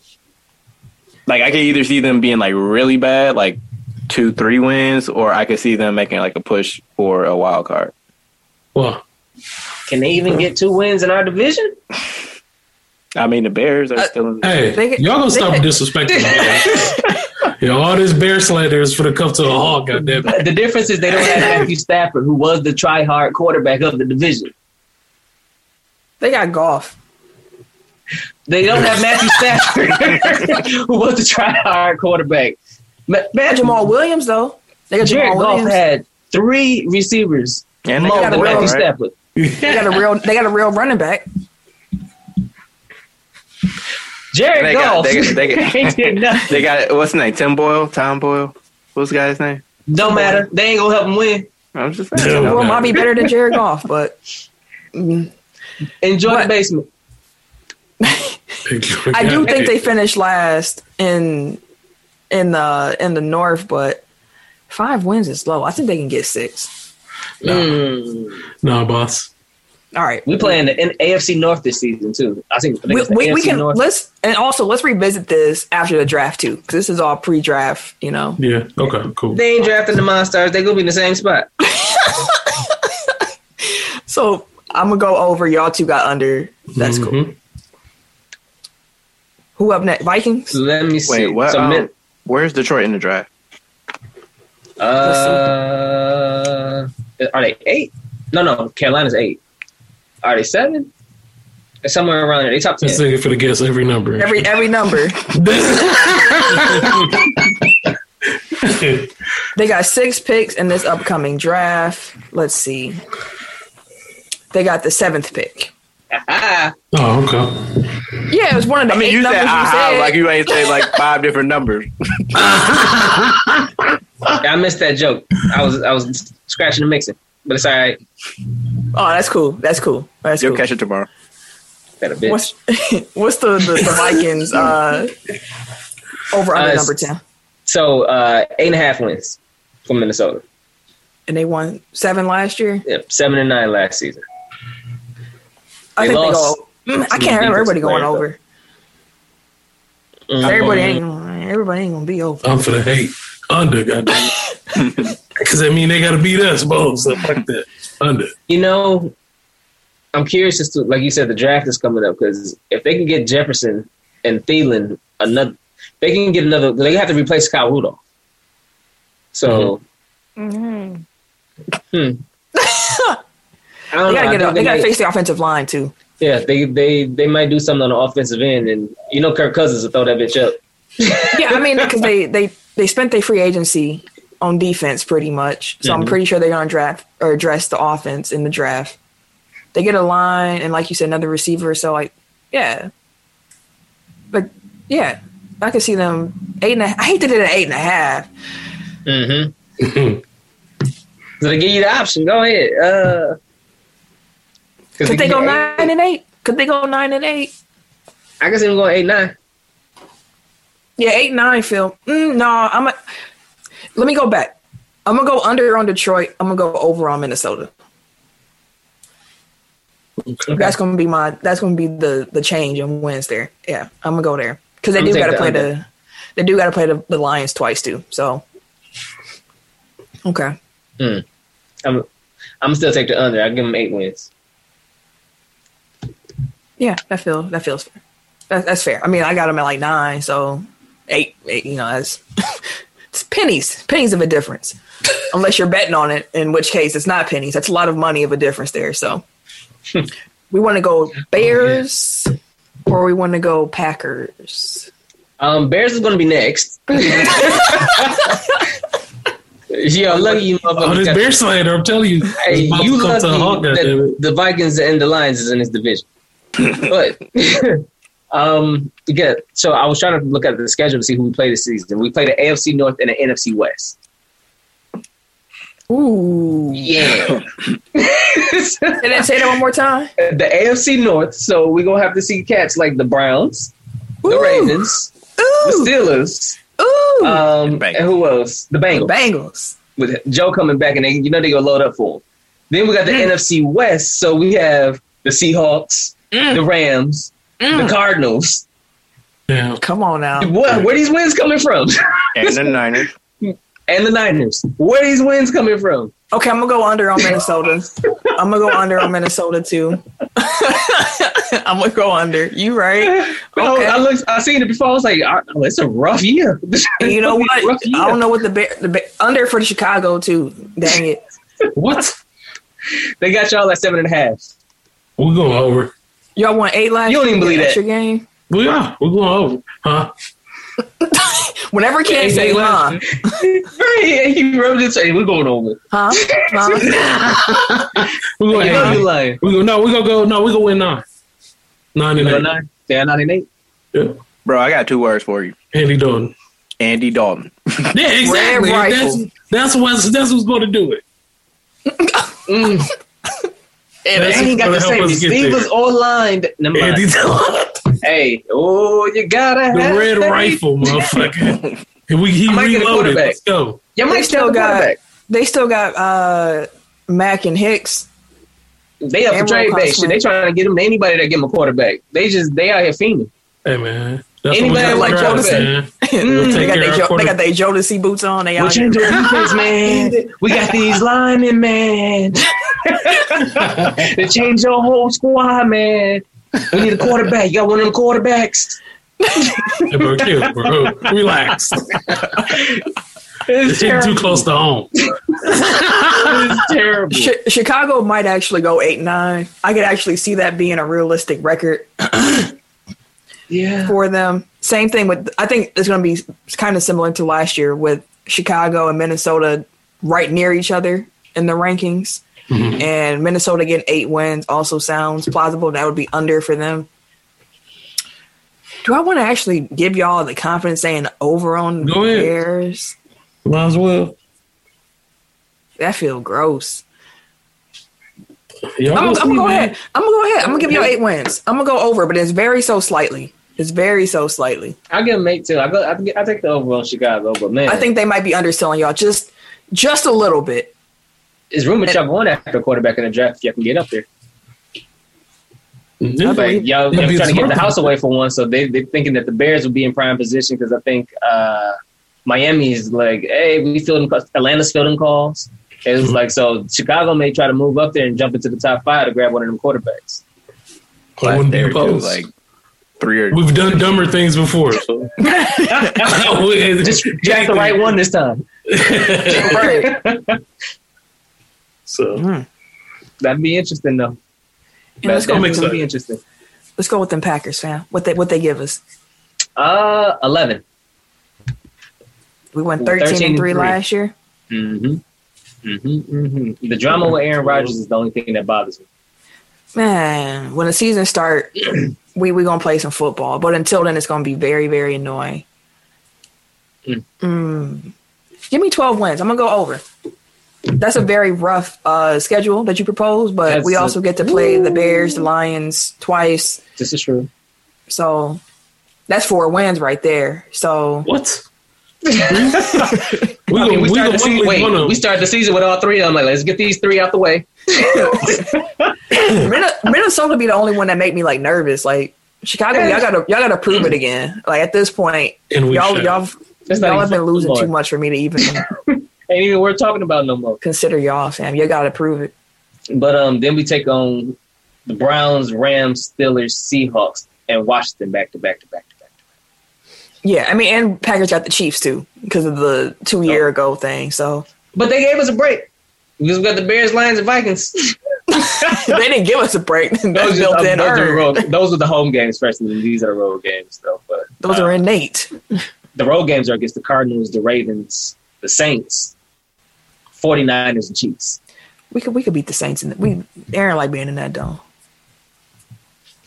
like, I could either see them being like really bad, like two, three wins, or I could see them making like a push for a wild card. Well, Can they even get two wins in our division? I mean, the Bears are Uh, still. In, hey, They get- y'all gonna they stop get- disrespecting me. yeah, all this bear slander is for the come to a halt, goddamn. The difference is they don't have Matthew Stafford, who was the try-hard quarterback of the division. They got Goff. They don't have Matthew Stafford, who was the try-hard quarterback. Ma- They got Jamaal Williams though. They got Jared Jamaal Goff Williams. had three receivers and they more got a real- Matthew right? Stafford. They got a real. They got a real running back. Jared They got- Goff they got- they got- ain't did. They got what's his name? Tim Boyle, Tom Boyle. What's the guy's name? Don't matter. They ain't gonna help him win. I'm just Yeah. saying. Well, might be better than Jared Goff, but mm, Enjoy What? the basement. I do think they finished last in in the in the North. But five wins is low. I think they can get six. No, Mm. no, boss. All right. We playing the N- AFC North this season too. I think, I think We, we, we can North. let's and also let's revisit this after the draft too because this is all pre-draft. You know. Yeah. Okay. Cool. They ain't drafting the monsters. They gonna be in the same spot. So I'm gonna go over. Y'all two got under. That's cool. Mhm. Who up next? Vikings. Let me see. Wait, what? So, um, Min- where's Detroit in the draft? uh, are they eight? No, no. Carolina's eight. Are they seven? They're somewhere around there. They top ten. This nigga for the guess every number. Every every number. They got six picks in this upcoming draft. Let's see. They got the seventh pick. Ah, oh, okay. Yeah, it was one of the I mean, eight you said numbers you said. like you ain't say like five different numbers. I missed that joke. I was I was scratching and mixing, but it's all right. oh, that's cool. That's cool. That's You'll cool. catch it tomorrow. Better bitch. What's what's the, the, the Vikings uh, over under Uh, number ten? So uh, eight and a half wins from Minnesota. And they won seven last year. Yep, seven and nine last season. I They think they lost. go. Mm, I can't have everybody going over. Mm. Everybody ain't. Everybody ain't gonna be over. I'm for the hate under, goddamn. Because I mean they got to beat us both. So fuck that under. You know, I'm curious as to, like you said, the draft is coming up because if they can get Jefferson and Thielen, another, they can get another. They have to replace Kyle Rudolph. So, Mm-hmm. hmm. I They don't know. gotta I get. think A, they gotta might- face the offensive line too. Yeah, they they they might do something on the offensive end, and you know Kirk Cousins will throw that bitch up. Yeah, I mean because they they they spent their free agency on defense pretty much. So I'm Mhm. pretty sure they're gonna draft or address the offense in the draft. They get a line and like you said, another receiver. So like, yeah, but yeah, I can see them eight and a, I hate that it at eight and a half. Mm-hmm. So they give you the option. Go ahead. Uh, 'cause Could they give go you eight- nine and eight? Could they go nine and eight? I can see them going eight nine. Yeah, eight nine. Phil. Mm, no, I'm. A, let me go back. I'm gonna go under on Detroit. I'm gonna go over on Minnesota. Okay. That's gonna be my. That's gonna be the the change wins there. Yeah, I'm gonna go there because they do got to play the the. They do got to play the, the Lions twice too. So. Okay. I'm I'm still take the under. I give them eight wins. Yeah, that feels that feels fair. That, that's fair. I mean, I got them at like nine, so eight. eight you know, that's it's pennies, pennies of a difference. Unless you're betting on it, in which case it's not pennies. That's a lot of money of a difference there. So we want to go Bears or we want to go Packers. Um, Bears is going to be next. yeah, lucky you Oh, this got- bear slander! I'm telling you, Hey, you to come to lucky that the Vikings and the Lions is in this division. but um, yeah. So I was trying to look at the schedule to see who we play this season. We play the AFC North and the NFC West. Ooh. Yeah. Say that, say that one more time. the AFC North. So we're gonna have to see cats like the Browns, the Ravens, Ooh. Ravens, the Steelers, Ooh. um, And and, who else? The Bengals. Bengals. With Joe coming back, and they, you know they're gonna load up for him. Then we got the NFC West. So we have the Seahawks, Mm. the Rams, Mm. the Cardinals. Yeah. Come on now. What? Where these wins coming from? And the Niners. and the Niners. Where these wins coming from? Okay, I'm gonna go under on Minnesota. I'm gonna go under on Minnesota too. I'm gonna go under. You right? Bro, Okay. I looked. I seen it before. I was like, oh, it's a rough year. And you know what? I don't know what the, bear, the bear, under for the Chicago too. Dang it! What? They got y'all at seven and a half. We're going over. Y'all won eight last. You don't even believe that. extra game. We are. We're going over. Huh? Whenever Ken Yeah, say, eight huh, last- Right, he rubbed it. Say, we're going over. huh, huh? We're going You know eight. lying. We go. No, we're gonna go. No, we're gonna win nine. Nine and eight. nine. They're nine and eight. Yeah. Bro, I got two words for you. Andy Dalton. Andy Dalton. Yeah, exactly. That's rifle. that's what's that's what's going to do it. Mm. And And he got the same receivers all lined. Never. Andy Dalton, Hey, oh, you gotta the red faith. rifle, motherfucker. And we he I might get a reloaded. Let's go. You They might still still got- got. They still got uh, Mack and Hicks. They up for And trade Roquan shit. They trying to get them to anybody that give them a quarterback. They just they out here fiending. Hey man, that's Anybody like got Jodeci? Mm, they got care their of jo- they got their Jodeci boots on. They We'll out change here. our defense, man. We got these linemen, man. They changed your whole squad, man. We need a quarterback. You got one of them quarterbacks. Hey, bro, chill, bro. Relax. It's It's too close to home. It's terrible. Chi- Chicago might actually go eight nine. I could actually see that being a realistic record Yeah. for them. Same thing with I think it's going to be kind of similar to last year with Chicago and Minnesota right near each other in the rankings. Mhm. And Minnesota getting eight wins also sounds plausible. That would be under for them. Do I want to actually give y'all the confidence saying over on Go ahead. Bears? Might as well. That feel gross. Y'all I'm, gonna I'm see, gonna go ahead. I'm gonna go ahead. I'm gonna give y'all eight wins. I'm gonna go over, but it's very so slightly. It's very so slightly. I give them eight too. I go. I, think- I take the over on Chicago, but man, I think they might be underselling y'all just just a little bit. It's rumored y'all going after a quarterback in the draft. If y'all can get up there. Yeah. Like y'all, That'd y'all trying to get smart. the house away for one, so they they're thinking that the Bears would be in prime position because I think uh, Miami's like, hey, we fielding calls. Atlanta's fielding calls. It was like so Chicago may try to move up there and jump into the top five to grab one of them quarterbacks. I wouldn't day be opposed. like three or We've done dumber things before, so Just draft the right one this time. Right. So Mhm. That'd be interesting though. Yeah, let's go. make definitely be interesting. Let's go with them Packers, fam. What they what they give us? Uh, eleven. We went 13, 13 and and 3 three. last year. Mm-hmm. Mm-hmm, mm-hmm. The drama with Aaron Rodgers is the only thing that bothers me. Man, when the season start, we we gonna play some football. But until then, it's gonna be very very annoying. Mm. Mm. Give me twelve wins. I'm gonna go over. That's a very rough uh, schedule that you propose, but That's we a- also get to play the Bears, the Lions twice. This is true. So that's four wins right there. So what? we I mean, we, gonna- the season, wait, one of them. we started the season with all three of them. Like, let's get these three out the way. Minnesota be the only one that make me like nervous. Like Chicago, y'all gotta y'all gotta prove it again. Like at this point, And we y'all should. y'all That's y'all have been losing football. too much for me to even Ain't even worth talking about no more. consider y'all, Sam. You gotta prove it. But um, then we take on the Browns, Rams, Steelers, Seahawks, and Washington back to back to back to back. Yeah, I mean, and Packers got the Chiefs too because of the two year Oh. ago thing. So But they gave us a break because we got the Bears, Lions, and Vikings. they didn't give us a break. Those Those, built are, in those, are road, those are the home games, especially These are the road games, though. But Those uh, are innate. the road games are against the Cardinals, the Ravens, the Saints, 49ers, and Chiefs. We could we could beat the Saints and we Aaron like being in that dome.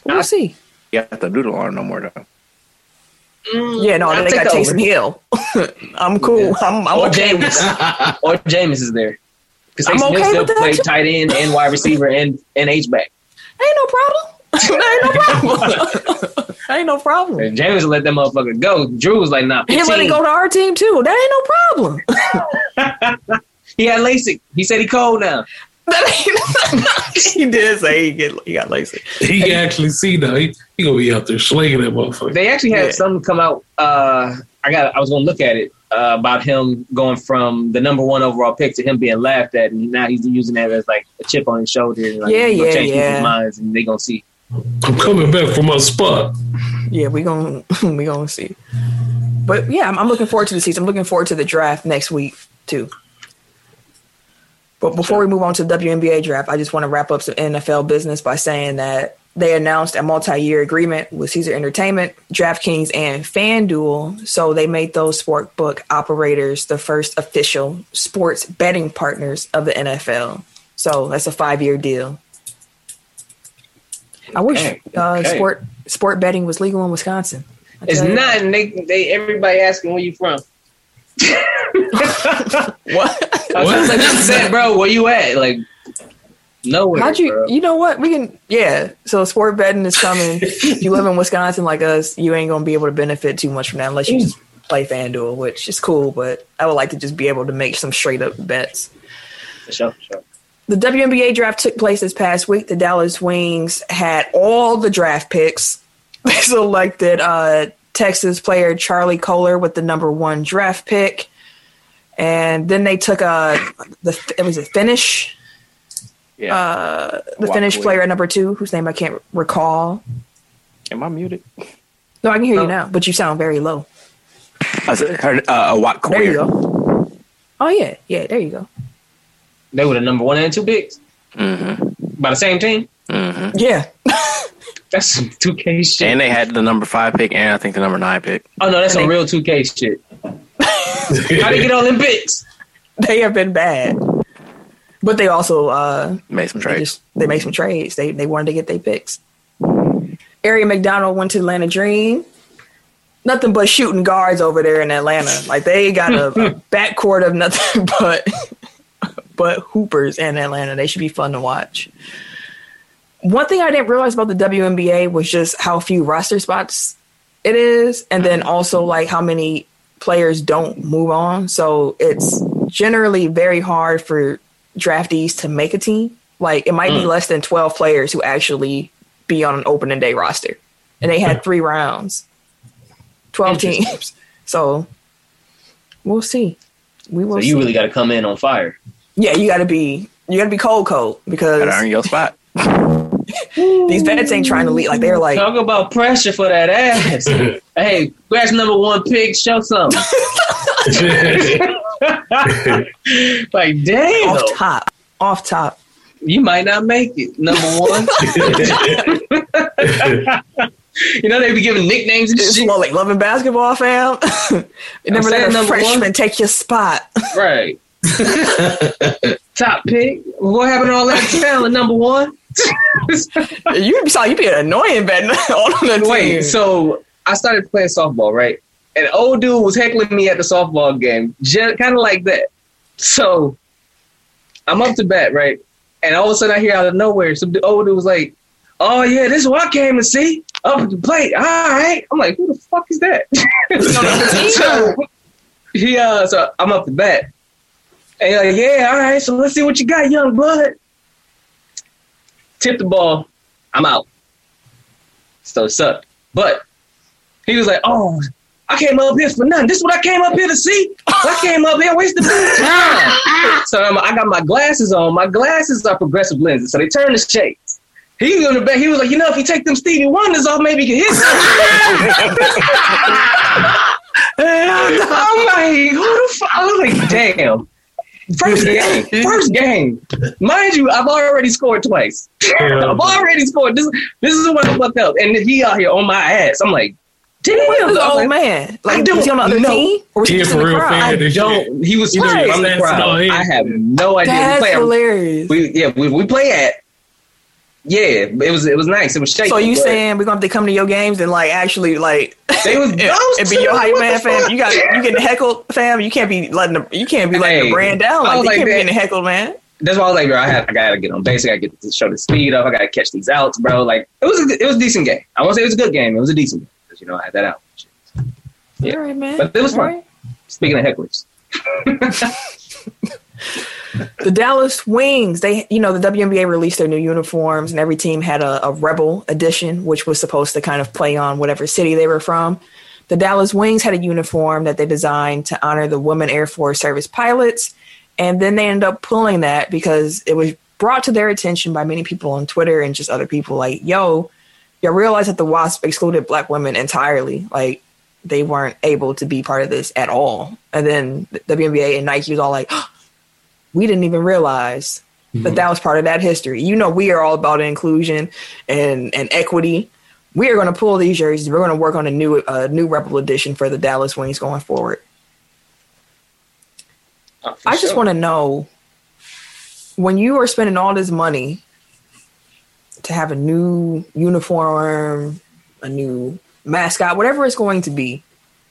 We'll I- see. you have to doodle on no more though. Mm, yeah, no, I'll they take got over. Taysom Hill. I'm cool. I'm, I'm or okay with Jameis, or Jameis is there. Because I'm Taysom okay Hill still with that, played too. tight end and wide receiver and and H back. Ain't no problem. I ain't no problem. I ain't no problem. And Jameis let that motherfucker go. Drew was like, nah, He 15. let it go to our team too. That ain't no problem. He had LASIK. He said he cold now. He did say he get he got lazy. he can actually see now. He, he gonna be out there slinging that motherfucker. They actually had Yeah. something come out. Uh, I got. I was gonna look at it uh, about him going from the number one overall pick to him being laughed at, and now he's using that as like a chip on his shoulder. And, like, Yeah, he's gonna yeah, change yeah. people's minds, and they gonna see. I'm coming back from my spot. Yeah, we gonna we gonna see. But yeah, I'm, I'm looking forward to the season. I'm looking forward to the draft next week too. But before we move on to the WNBA draft, I just want to wrap up some NFL business by saying that they announced a multi-year agreement with Caesar Entertainment, DraftKings, and FanDuel. So they made those sportbook operators the first official sports betting partners of the NFL. So that's a five-year deal. I wish uh, okay. sport sport betting was legal in Wisconsin. It's not. And they, they everybody asking where you from. What? I was like, upset, bro. Where you at? Like nowhere. How'd you? bro. You know what? We can. Yeah. So sport betting is coming. if you live in Wisconsin like us, you ain't gonna be able to benefit too much from that unless you just play FanDuel, which is cool. But I would like to just be able to make some straight up bets. For sure, for sure. The WNBA draft took place this past week. The Dallas Wings had all the draft picks. They selected uh, Texas player Charli Collier with the number one draft pick, and then they took a the it was a Finnish Yeah. uh, the Walk Finnish away. player at number two, whose name I can't recall. Am I muted? No, I can hear Oh. you now, but you sound very low. I heard, uh, a Watt There you go. Oh yeah, yeah, there you go. They were the number one and two picks Mm-hmm. by the same team. Mm-hmm. Yeah, That's some 2K shit. And they had the number five pick and I think the number nine pick. oh no, that's some real 2K shit. How they get all them picks? they have been bad, but they also uh, Made some they trades. just they made some trades. They they wanted to get their picks. Aari McDonald went to Atlanta Dream. Nothing but shooting guards over there in Atlanta. Like they got a, a backcourt of nothing but but hoopers in Atlanta. They should be fun to watch. One thing I didn't realize about the WNBA was just how few roster spots it is, and then also like how many players don't move on. So it's generally very hard for draftees to make a team. Like it might be mm. less than 12 players who actually be on an opening day roster, and they had hmm. three rounds, twelve teams. So we'll see. We will. So see. you really got to come in on fire. yeah, you got to be you got to be cold cold because Gotta earn your spot. These vets ain't trying to leave. Like they're like, Talk about pressure for that ass. hey, scratch number one pick, show something. like, damn, off top, off top. you might not make it. Number one. you know they be giving nicknames and It's shit. more like loving basketball, fam. you never let a freshman one. take your spot. Right. Top pick. What happened to all that talent? Number one. you be so you be an annoying vet on the team. Wait, so I started playing softball, right? And old dude was heckling me at the softball game, just kind of like that. So I'm up to bat, right? And all of a sudden I hear out of nowhere, some old dude was like, "Oh yeah, this is what I came to see up at the plate." All right, I'm like, "Who the fuck is that?" so he, uh, so I'm up to bat, and he's like, "Yeah, all right, so let's see what you got, young blood." Tip the ball, I'm out. So it sucked. But he was like, oh, I came up here for nothing. This is what I came up here to see. I came up here my time. so I'm, I got my glasses on. My glasses are progressive lenses, so they turn the shades. He was on the back. He was like, you know, if you take them Stevie Wonders off, maybe you can hit something. I'm like, who the fuck? I was like, damn. First game, first game. Mind you, I've already scored twice. I've already scored. This, this is what I fucked up. And he out here on my ass. I'm like, damn. Where was the old like, man? I Like, don't was he on the other know. team? Or was He he a just for real fan. I this shit. don't. He was You know, right. you're the crowd. on him. I have no idea. we That's play. hilarious. We yeah. We, we play at. Yeah, it was it was nice. It was shaky. so you but saying we're gonna have to come to your games and like actually like they was and, be your hype man, fam? You got you getting heckled, fam. You can't be letting the you can't be letting Hey, the brand down. Like you like can't be getting heckled, man. That's why I was like, bro, I, had, I gotta get on base. I gotta get to show the speed up. I gotta catch these outs, bro. Like it was a, it was a decent game. I won't say it was a good game. It was a decent game because you know I had that out. Yeah. All right, man. But it was All fun. right. Speaking of hecklers, The Dallas Wings, they, you know, the WNBA released their new uniforms, and every team had a, a Rebel edition, which was supposed to kind of play on whatever city they were from. The Dallas Wings had a uniform that they designed to honor the women Air Force service pilots, and then they ended up pulling that because it was brought to their attention by many people on Twitter and just other people like, yo, you realize that the WASP excluded black women entirely. Like, they weren't able to be part of this at all. And then the WNBA and Nike was all like, oh, we didn't even realize that that was part of that history. You know, we are all about inclusion and, and equity. We are going to pull these jerseys. We're going to work on a new uh, new Rebel edition for the Dallas Wings going forward. Oh, for I just want to know when you are spending all this money to have a new uniform, a new mascot, whatever it's going to be.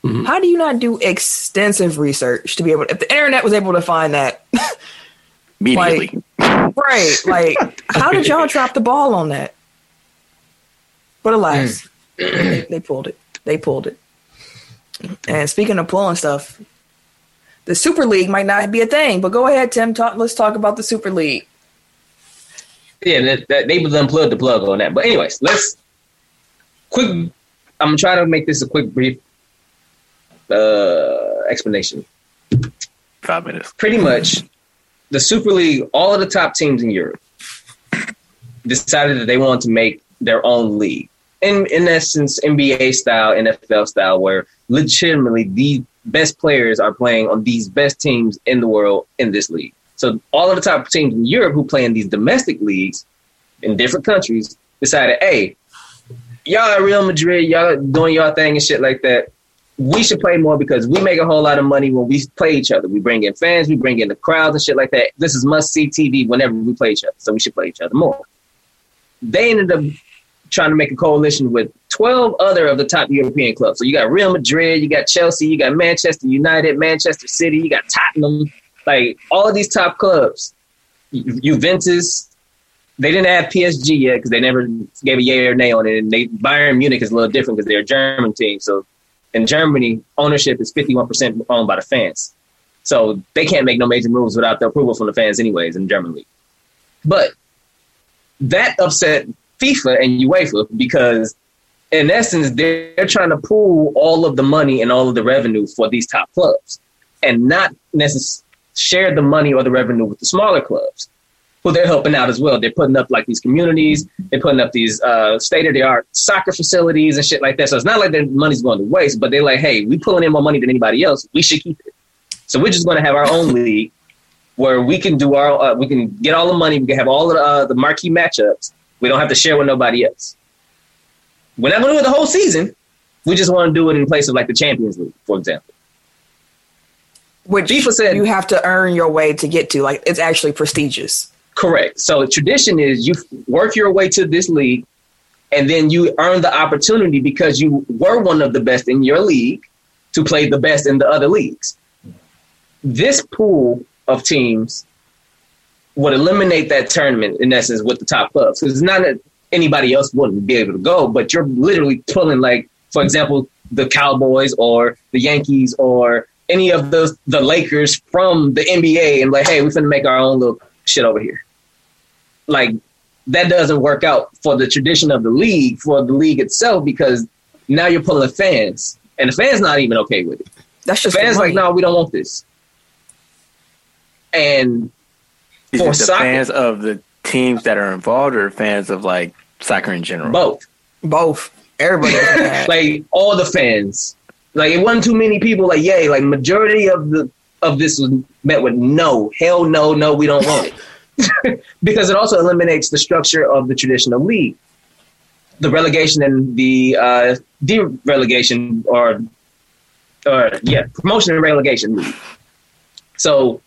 Mhm. How do you not do extensive research to be able? To, if the internet was able to find that, Immediately. right? Like, how did y'all drop the ball on that? But alas, they, they pulled it. They pulled it. And speaking of pulling stuff, the Super League might not be a thing. But go ahead, Tim. Talk. Let's talk about the Super League. yeah, that, that, they unplugged the plug on that. But anyways, let's quick. I'm gonna to make this a quick, brief uh, explanation. Five minutes. Pretty much, the Super League, all of the top teams in Europe decided that they wanted to make their own league. In in essence, NBA style, NFL style, where legitimately the best players are playing on these best teams in the world in this league. So all of the top teams in Europe who play in these domestic leagues in different countries decided, hey, y'all at Real Madrid, y'all doing y'all thing and shit like that. We should play more because we make a whole lot of money when we play each other. We bring in fans, we bring in the crowds and shit like that. This is must see TV whenever we play each other. So we should play each other more. They ended up trying to make a coalition with 12 other of the top European clubs. So you got Real Madrid, you got Chelsea, you got Manchester United, Manchester City, you got Tottenham, like all these top clubs. Ju- Juventus, they didn't have PSG yet because they never gave a yay or nay on it. And they Bayern Munich is a little different because they're a German team. So in Germany, ownership is 51% owned by the fans. So they can't make no major moves without the approval from the fans anyways in German league. But that upset FIFA and UEFA because, in essence, they're, they're trying to pool all of the money and all of the revenue for these top clubs, and not necessarily share the money or the revenue with the smaller clubs who they're helping out as well. They're putting up like these communities, they're putting up these uh, state of the art soccer facilities and shit like that. So it's not like their money's going to waste, but they're like, hey, we're pulling in more money than anybody else. We should keep it. So we're just going to have our own league where we can do our, uh, we can get all the money, we can have all of the, uh, the marquee matchups. We don't have to share with nobody else. We're not going to do it the whole season. We just want to do it in place of like the Champions League, for example. Which FIFA said- you have to earn your way to get to. Like it's actually prestigious. Correct. So tradition is you work your way to this league, and then you earn the opportunity because you were one of the best in your league to play the best in the other leagues. This pool of teams would eliminate that tournament in essence with the top clubs because it's not that anybody else wouldn't be able to go, but you're literally pulling like, for example, the Cowboys or the Yankees or any of those the Lakers from the NBA and like, hey, we're gonna make our own little shit over here. Like that doesn't work out for the tradition of the league, for the league itself, because now you're pulling fans. And the fans not even okay with it. That's The just fans like, money. no, we don't want this. And Is For it the soccer- fans of the teams that are involved or fans of like soccer in general? both. both. Everybody. like all the fans. Like it wasn't too many people like, yay, like majority of the of this was met with no, hell no, no, we don't want it. because it also eliminates the structure of the traditional league. The relegation and the uh de-relegation or or yeah, promotion and relegation league. So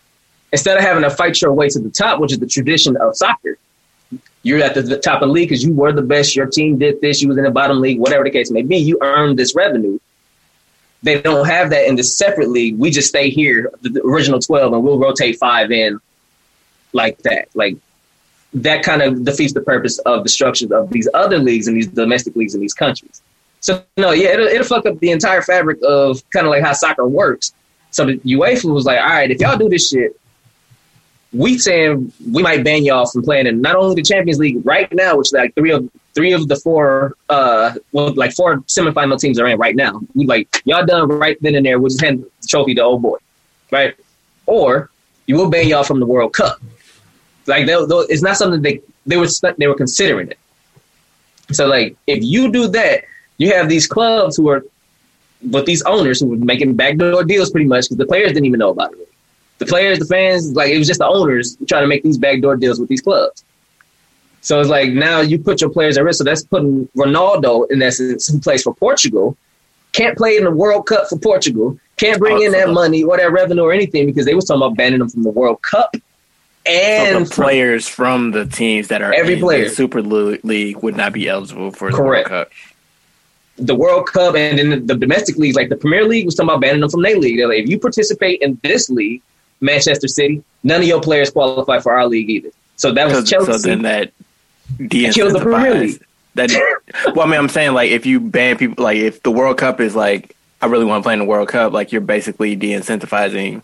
instead of having to fight your way to the top, which is the tradition of soccer, you're at the, the top of the league because you were the best. Your team did this. You was in the bottom league, whatever the case may be. You earned this revenue. They don't have that in the separate league. We just stay here, the, the original twelve, and we'll rotate five in like that. Like that kind of defeats the purpose of the structure of these other leagues and these domestic leagues in these countries. So no, yeah, it'll, it'll fuck up the entire fabric of kind of like how soccer works. So the UEFA was like, all right, if y'all do this shit, we saying we might ban y'all from playing in not only the Champions League right now, which like three of three of the four uh well like four semifinal teams are in right now. We like y'all done right then and there, we'll just hand the trophy to old boy. Right? Or you will ban y'all from the World Cup. Like they, they, it's not something they they were they were considering it. So like if you do that, you have these clubs who are with these owners who were making backdoor deals pretty much because the players didn't even know about it the players, the fans, like it was just the owners trying to make these backdoor deals with these clubs. So it's like now you put your players at risk. So that's putting Ronaldo in essence, who plays for Portugal, can't play in the World Cup for Portugal, can't bring in that money or that revenue or anything because they was talking about banning them from the World Cup. So And the players from the teams that are Every in player. the Super League would not be eligible for the World Cup. the World Cup and then the, domestic leagues, like the Premier League was talking about banning them from their league. They're like, if you participate in this league, Manchester City, none of your players qualify for our league either. So that was So, Chelsea. so then that Kills the Premier League. that. well, I mean, I'm saying like if you ban people, like if the World Cup is like, I really want to play in the World Cup, like you're basically de-incentivizing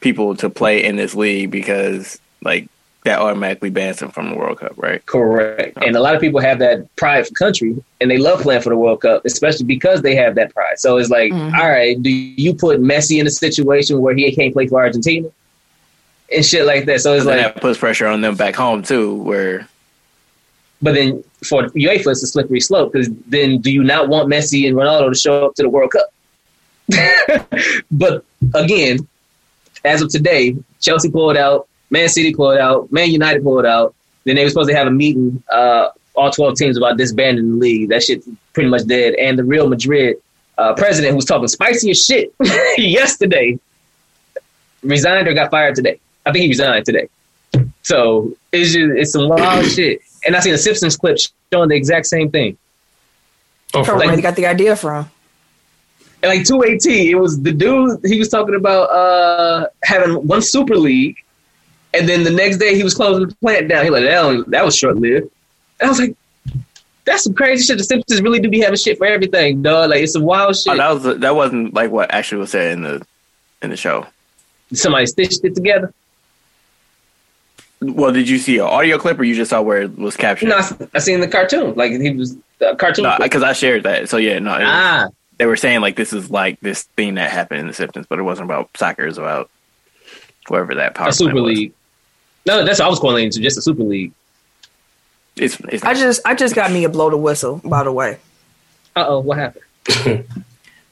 people to play in this league because like that automatically bans them from the World Cup, right? Correct. And a lot of people have that pride for country and they love playing for the World Cup, especially because they have that pride. So it's like, Mhm. all right, do you put Messi in a situation where he can't play for Argentina? And shit like that. So it's So then like, that puts pressure on them back home too, where but then for UEFA, it's a slippery slope because then do you not want Messi and Ronaldo to show up to the World Cup? but again, as of today, Chelsea pulled out, Man City pulled out, Man United pulled out. Then they were supposed to have a meeting, uh, all 12 teams about disbanding the league. That shit pretty much dead. And the Real Madrid uh, president, who was talking spicy as shit yesterday, resigned or got fired today. I think he resigned today. So it's just, it's some wild shit. And I seen a Simpsons clip showing the exact same thing. Oh, From for where like- they got the idea from. And like 218, it was the dude he was talking about uh having one super league, and then the next day he was closing the plant down. He like that, that was short lived. And I was like, that's some crazy shit. The Simpsons really do be having shit for everything, dog. Like it's some wild shit. oh, that was that wasn't like what actually was said in the in the show. Somebody stitched it together. Well, did you see an audio clip or you just saw where it was captured? No, I, I seen the cartoon. Like he was the cartoon. because I shared that. So yeah, no, was- ah, they were saying like this is like this thing that happened in the Simpsons, but it wasn't about soccer. It was about whoever that power a Super plant was. League. No, that's what I was calling into just a Super League. It's, it's I just I just got me a blow the whistle. By the way, Uh oh, what happened?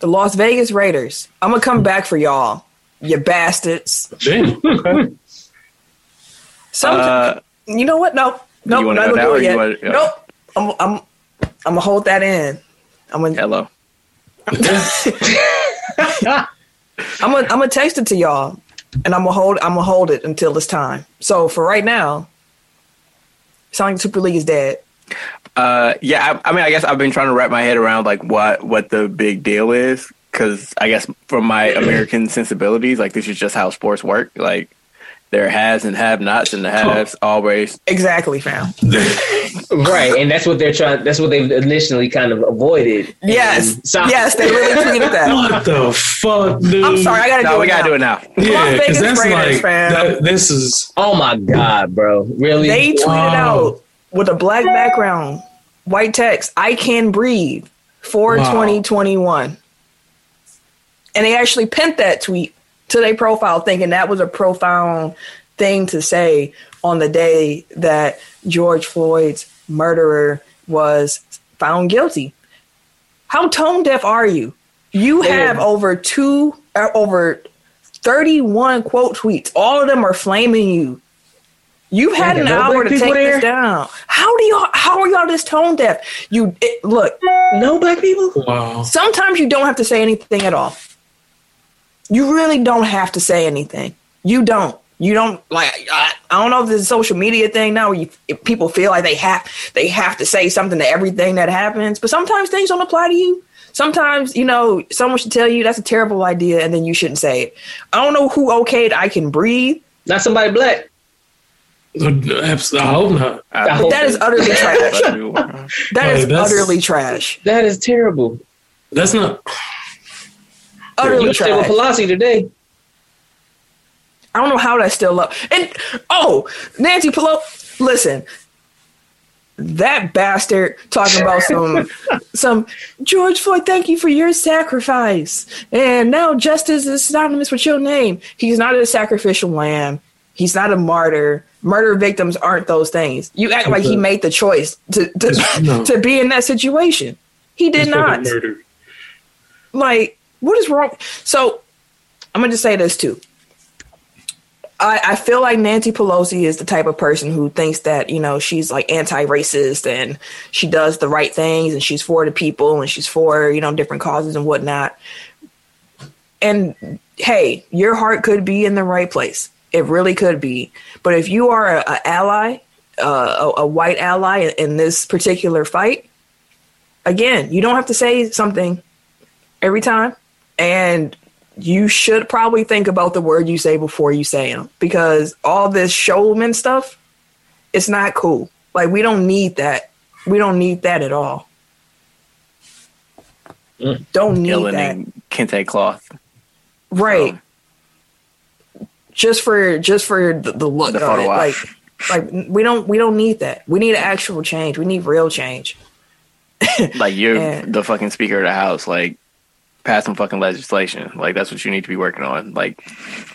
the Las Vegas Raiders. I'm gonna come back for y'all, you bastards. Damn. Okay. Some, uh, you know what? No, no, You wanna not go gonna now do it yet. wanna- yeah. Nope. I'm I'm I'm gonna hold that in. I'm gonna hello. I'm gonna I'm gonna text it to y'all, and I'm gonna hold I'm gonna hold it until it's time. So for right now, like Super League is dead. Uh, yeah, I, I mean, I guess I've been trying to wrap my head around like what what the big deal is because I guess from my American sensibilities, like this is just how sports work. Like there are has and have nots, and the oh. haves always. Exactly, fam. right, and that's what they're trying. That's what they've initially kind of avoided. Yes, And so- yes, they really tweeted that. What the fuck, dude? I'm sorry, I gotta No, do we it gotta now. do it now. Yeah, Las because Vegas that's Raiders, like fam. that, this is Oh my god, bro! Really? They tweeted Wow. out with a black background, white text, I can breathe for Wow. 2021. And they actually pinned that tweet to their profile, thinking that was a profound thing to say on the day that George Floyd's murderer was found guilty. How tone deaf are you? You have over two, uh, over 31 quote tweets. All of them are flaming you. You've had an hour to people take there? this down. How do y'all? How are y'all this tone deaf? You it, look. no black people. wow. Sometimes you don't have to say anything at all. You really don't have to say anything. You don't. You don't like. I, I don't know if this is a social media thing now, where you, if people feel like they have they have to say something to everything that happens. But sometimes things don't apply to you. Sometimes you know someone should tell you that's a terrible idea, and then you shouldn't say it. I don't know who okayed I can breathe. Not somebody black. Abs- I hope not. I hope That is utterly trash. That Hey, is that's- utterly trash. that is terrible. That's not. Utterly You stay with trash. Pelosi today. I don't know how that's still up. And oh, Nancy Pelosi, listen, that bastard talking about some some George Floyd. Thank you for your sacrifice, and now justice is synonymous with your name. He's not a sacrificial lamb. He's not a martyr. Murder victims aren't those things. You act like he made the choice to to, No. to be in that situation. He did He's not like what is wrong so i'm gonna just say this too I, I feel like Nancy Pelosi is the type of person who thinks that, you know, she's like anti racist and she does the right things and she's for the people and she's for, you know, different causes and whatnot. And hey, your heart could be in the right place. It really could be. But if you are a, a ally, uh, a, a white ally in this particular fight, again, you don't have to say something every time. And you should probably think about the word you say before you say them because all this showman stuff, it's not cool. Like, we don't need that. We don't need that at all. Mm. Don't need Yelling that. kente cloth. Right. Just for just for the, the look The of photo it. Like like we don't we don't need that. We need actual change. We need real change. Like you're Yeah. the fucking speaker of the house. Like pass some fucking legislation. Like that's what you need to be working on. Like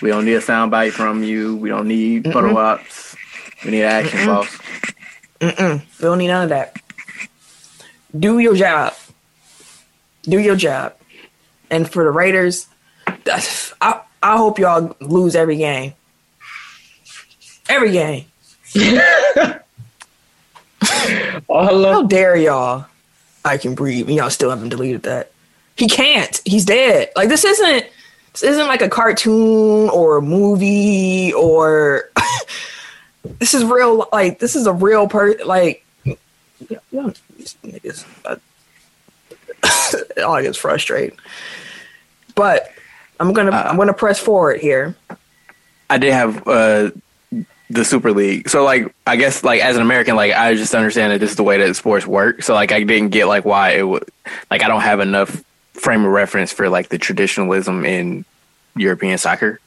we don't need a soundbite from you. We don't need photo ops. We need action, boss. Mm-mm. We don't need none of that. Do your job. Do your job. And for the Raiders, I I hope y'all lose every game. Every game. Oh, hello. How dare y'all? I can breathe, and y'all still haven't deleted that. He can't. He's dead. Like this isn't. This isn't like a cartoon or a movie or. this is real. Like this is a real person. Like, yeah, yeah, niggas. Uh, all gets frustrated. But I'm gonna I'm gonna press forward here. I did have uh, the Super League. So like I guess like as an American, like I just understand that this is the way that sports work. So like I didn't get like why it would like I don't have enough frame of reference for like the traditionalism in European soccer.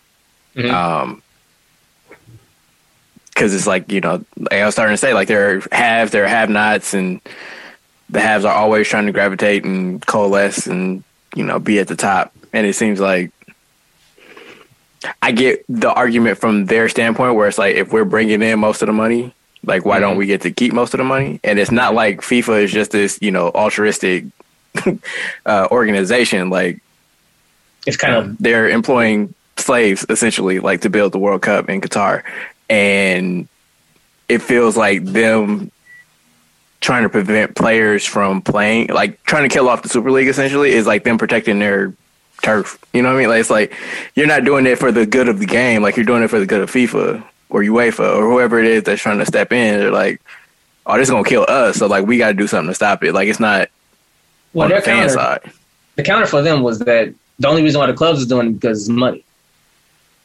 Mhm. Um because it's like you know, like I was starting to say, like there are haves, there are have-nots, and the haves are always trying to gravitate and coalesce and you know be at the top. And it seems like I get the argument from their standpoint where it's like if we're bringing in most of the money, like why don't we get to keep most of the money? And it's not like FIFA is just this you know altruistic uh, organization. Like It's kind of they're employing slaves essentially, like to build the World Cup in Qatar, and it feels like them trying to prevent players from playing, like trying to kill off the Super League. Essentially, is like them protecting their turf. You know what I mean? Like it's like you're not doing it for the good of the game. Like you're doing it for the good of FIFA or UEFA or whoever it is that's trying to step in. They're like, oh, this is gonna kill us. So like we got to do something to stop it. Like it's not well, their the counter, side. the counter for them was that the only reason why the clubs is doing it because it's money.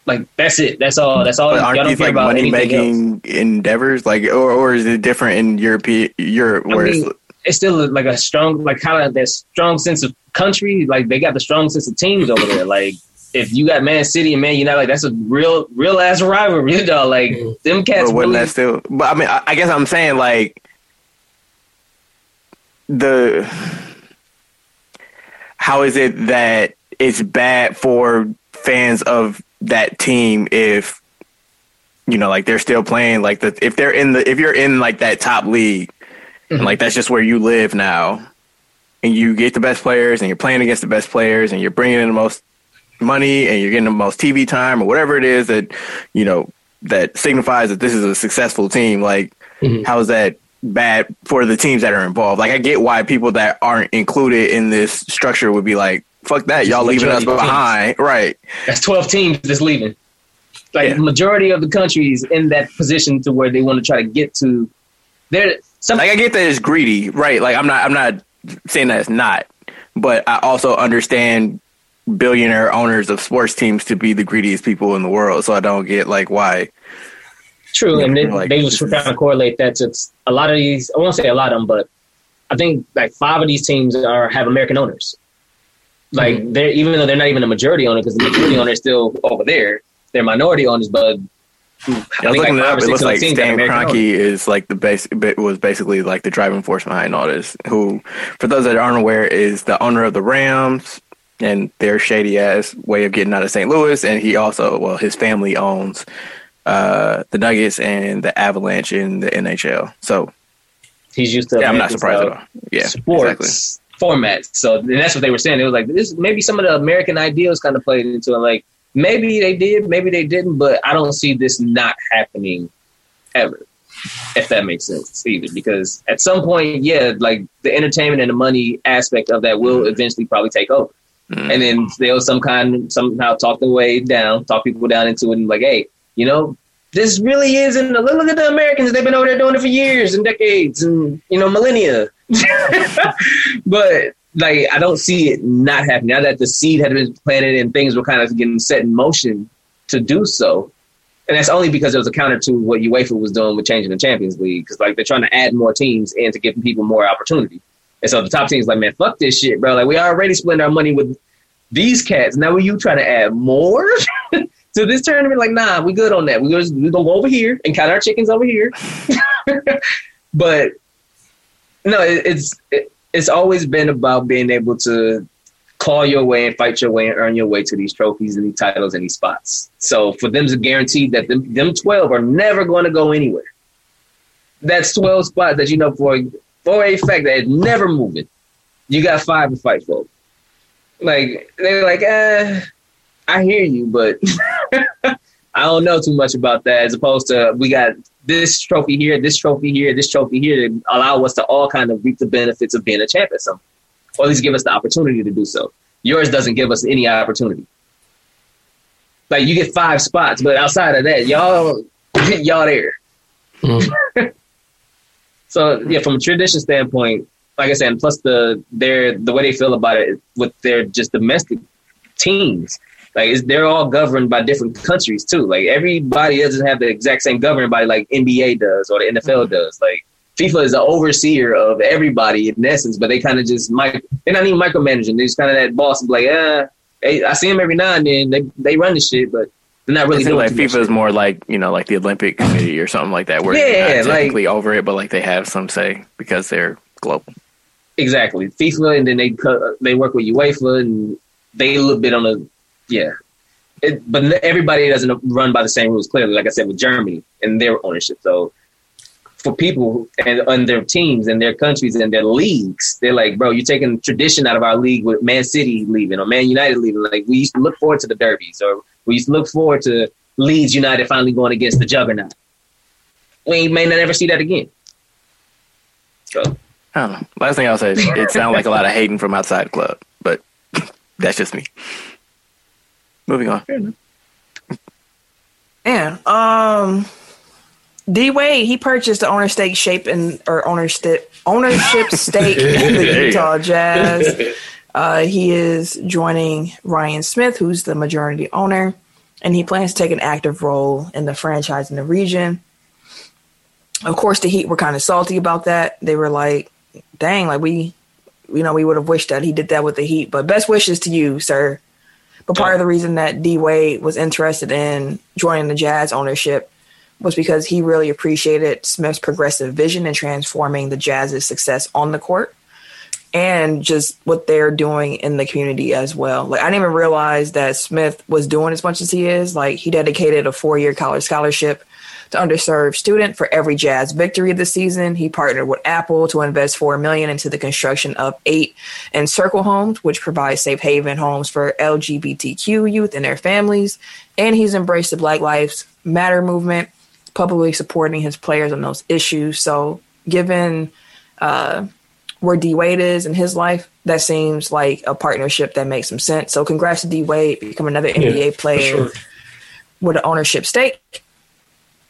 Like that's it. That's all. That's all. But aren't don't these care like about money else. making endeavors? Like, or or is it different in Europe? Europe I mean, it's it's still like a strong, like kind of that strong sense of country. Like they got the strong sense of teams over there. Like if you got Man City and Man United, like that's a real, real ass rivalry, dog. Like them cats. But wouldn't really- that still? But I mean, I, I guess I'm saying like the how is it that it's bad for fans of that team if you know like they're still playing like the if they're in the if you're in like that top league and like that's just where you live now and you get the best players and you're playing against the best players and you're bringing in the most money and you're getting the most TV time or whatever it is that you know that signifies that this is a successful team. Like, Mhm. how is that bad for the teams that are involved? Like, I get why people that aren't included in this structure would be like, "Fuck that, y'all leaving us majority teams. behind." Right? That's twelve teams that's leaving. Like Yeah. majority of the countries in that position to where they want to try to get to. There, some Like, I get that it's greedy, right? Like, I'm not, I'm not saying that it's not, but I also understand billionaire owners of sports teams to be the greediest people in the world. So I don't get like why. True, Yeah, and they, like, they was trying to correlate that to a lot of these. I won't say a lot of them, but I think like five of these teams are have American owners. Like Mm-hmm. they're even though they're not even a majority owner because the majority owner is still over there. They're minority owners, but I I was think looking like it up. It looks like Stan Kroenke is like the base. Was basically like the driving force behind all this. Who, for those that aren't aware, is the owner of the Rams and their shady ass way of getting out of St. Louis. And he also, well, his family owns uh, the Nuggets and the Avalanche in the NHL. So He's used to yeah, I'm not surprised at all. Yeah, sports exactly. formats. So and that's what they were saying. It was like this maybe some of the American ideals kind of played into it. Like maybe they did, maybe they didn't, but I don't see this not happening ever. If that makes sense either. Because at some point, yeah, like the entertainment and the money aspect of that will eventually probably take over. Mm. And then they'll some kind somehow talk the way down, talk people down into it and like, hey, you know, this really isn't look, look at the Americans, they've been over there doing it for years and decades and you know, millennia. but like I don't see it not happening. Now that the seed had been planted and things were kind of getting set in motion to do so. And that's only because it was a counter to what UEFA was doing with changing the Champions League. Because like they're trying to add more teams and to give people more opportunity. And so the top teams like, man, fuck this shit, bro. Like we already split our money with these cats. Now are you trying to add more to this tournament? Like, nah, we good on that. We just we gonna go over here and count our chickens over here. but no, it, it's it, it's always been about being able to claw your way and fight your way and earn your way to these trophies and these titles and these spots. So for them to guarantee that them, them 12 are never going to go anywhere. That's 12 spots that you know for, for a fact that it's never moving. You got five to fight for. Like, they're like, eh, I hear you, but I don't know too much about that as opposed to we got this trophy here, this trophy here, this trophy here to allow us to all kind of reap the benefits of being a champ at some or at least give us the opportunity to do so. Yours doesn't give us any opportunity. Like you get five spots, but outside of that, y'all y'all there. Mhm. So yeah, from a tradition standpoint, like I said, and plus the their the way they feel about it with their just domestic teams. Like they're all governed by different countries too. Like everybody doesn't have the exact same governing body like NBA does or the NFL does. Like FIFA is the overseer of everybody in essence, but they kind of just mic. They're not even micromanaging. They're just kind of that boss, like, uh, hey, I see them every now and then. They they run the shit, but They're not really doing like. FIFA is more like you know, like the Olympic Committee or something like that, where Yeah, they're not like- over it, but like they have some say because they're global. Exactly, FIFA, and then they co- they work with UEFA, and they a little bit on the yeah. It, but everybody doesn't run by the same rules. Clearly, like I said, with Germany and their ownership. So for people and on their teams and their countries and their leagues, they're like, bro, you're taking tradition out of our league with Man City leaving or Man United leaving. Like we used to look forward to the derbies, or we used to look forward to Leeds United finally going against the juggernaut. We may not ever see that again. So I don't know. Last thing I'll say is it sounds like a lot of hating from outside the club, but that's just me. Moving on. Yeah. Um D Wade, he purchased the owner stake shape and or ownership ownership stake in the Utah Jazz. Uh, he is joining Ryan Smith, who's the majority owner, and he plans to take an active role in the franchise in the region. Of course, the Heat were kind of salty about that. They were like, "Dang, like we, you know, we would have wished that he did that with the Heat." But best wishes to you, sir. But part of the reason that D Wade was interested in joining the Jazz ownership was because he really appreciated Smith's progressive vision in transforming the Jazz's success on the court and just what they're doing in the community as well. Like I didn't even realize that Smith was doing as much as he is. Like he dedicated a four-year college scholarship to underserved student for every Jazz victory this season. He partnered with Apple to invest four million into the construction of eight Encircle homes, which provide safe haven homes for LGBTQ youth and their families. And he's embraced the Black Lives Matter movement, publicly supporting his players on those issues. So, given uh, where D Wade is in his life, that seems like a partnership that makes some sense. So, congrats to D Wade, become another NBA for player sure. with an ownership stake.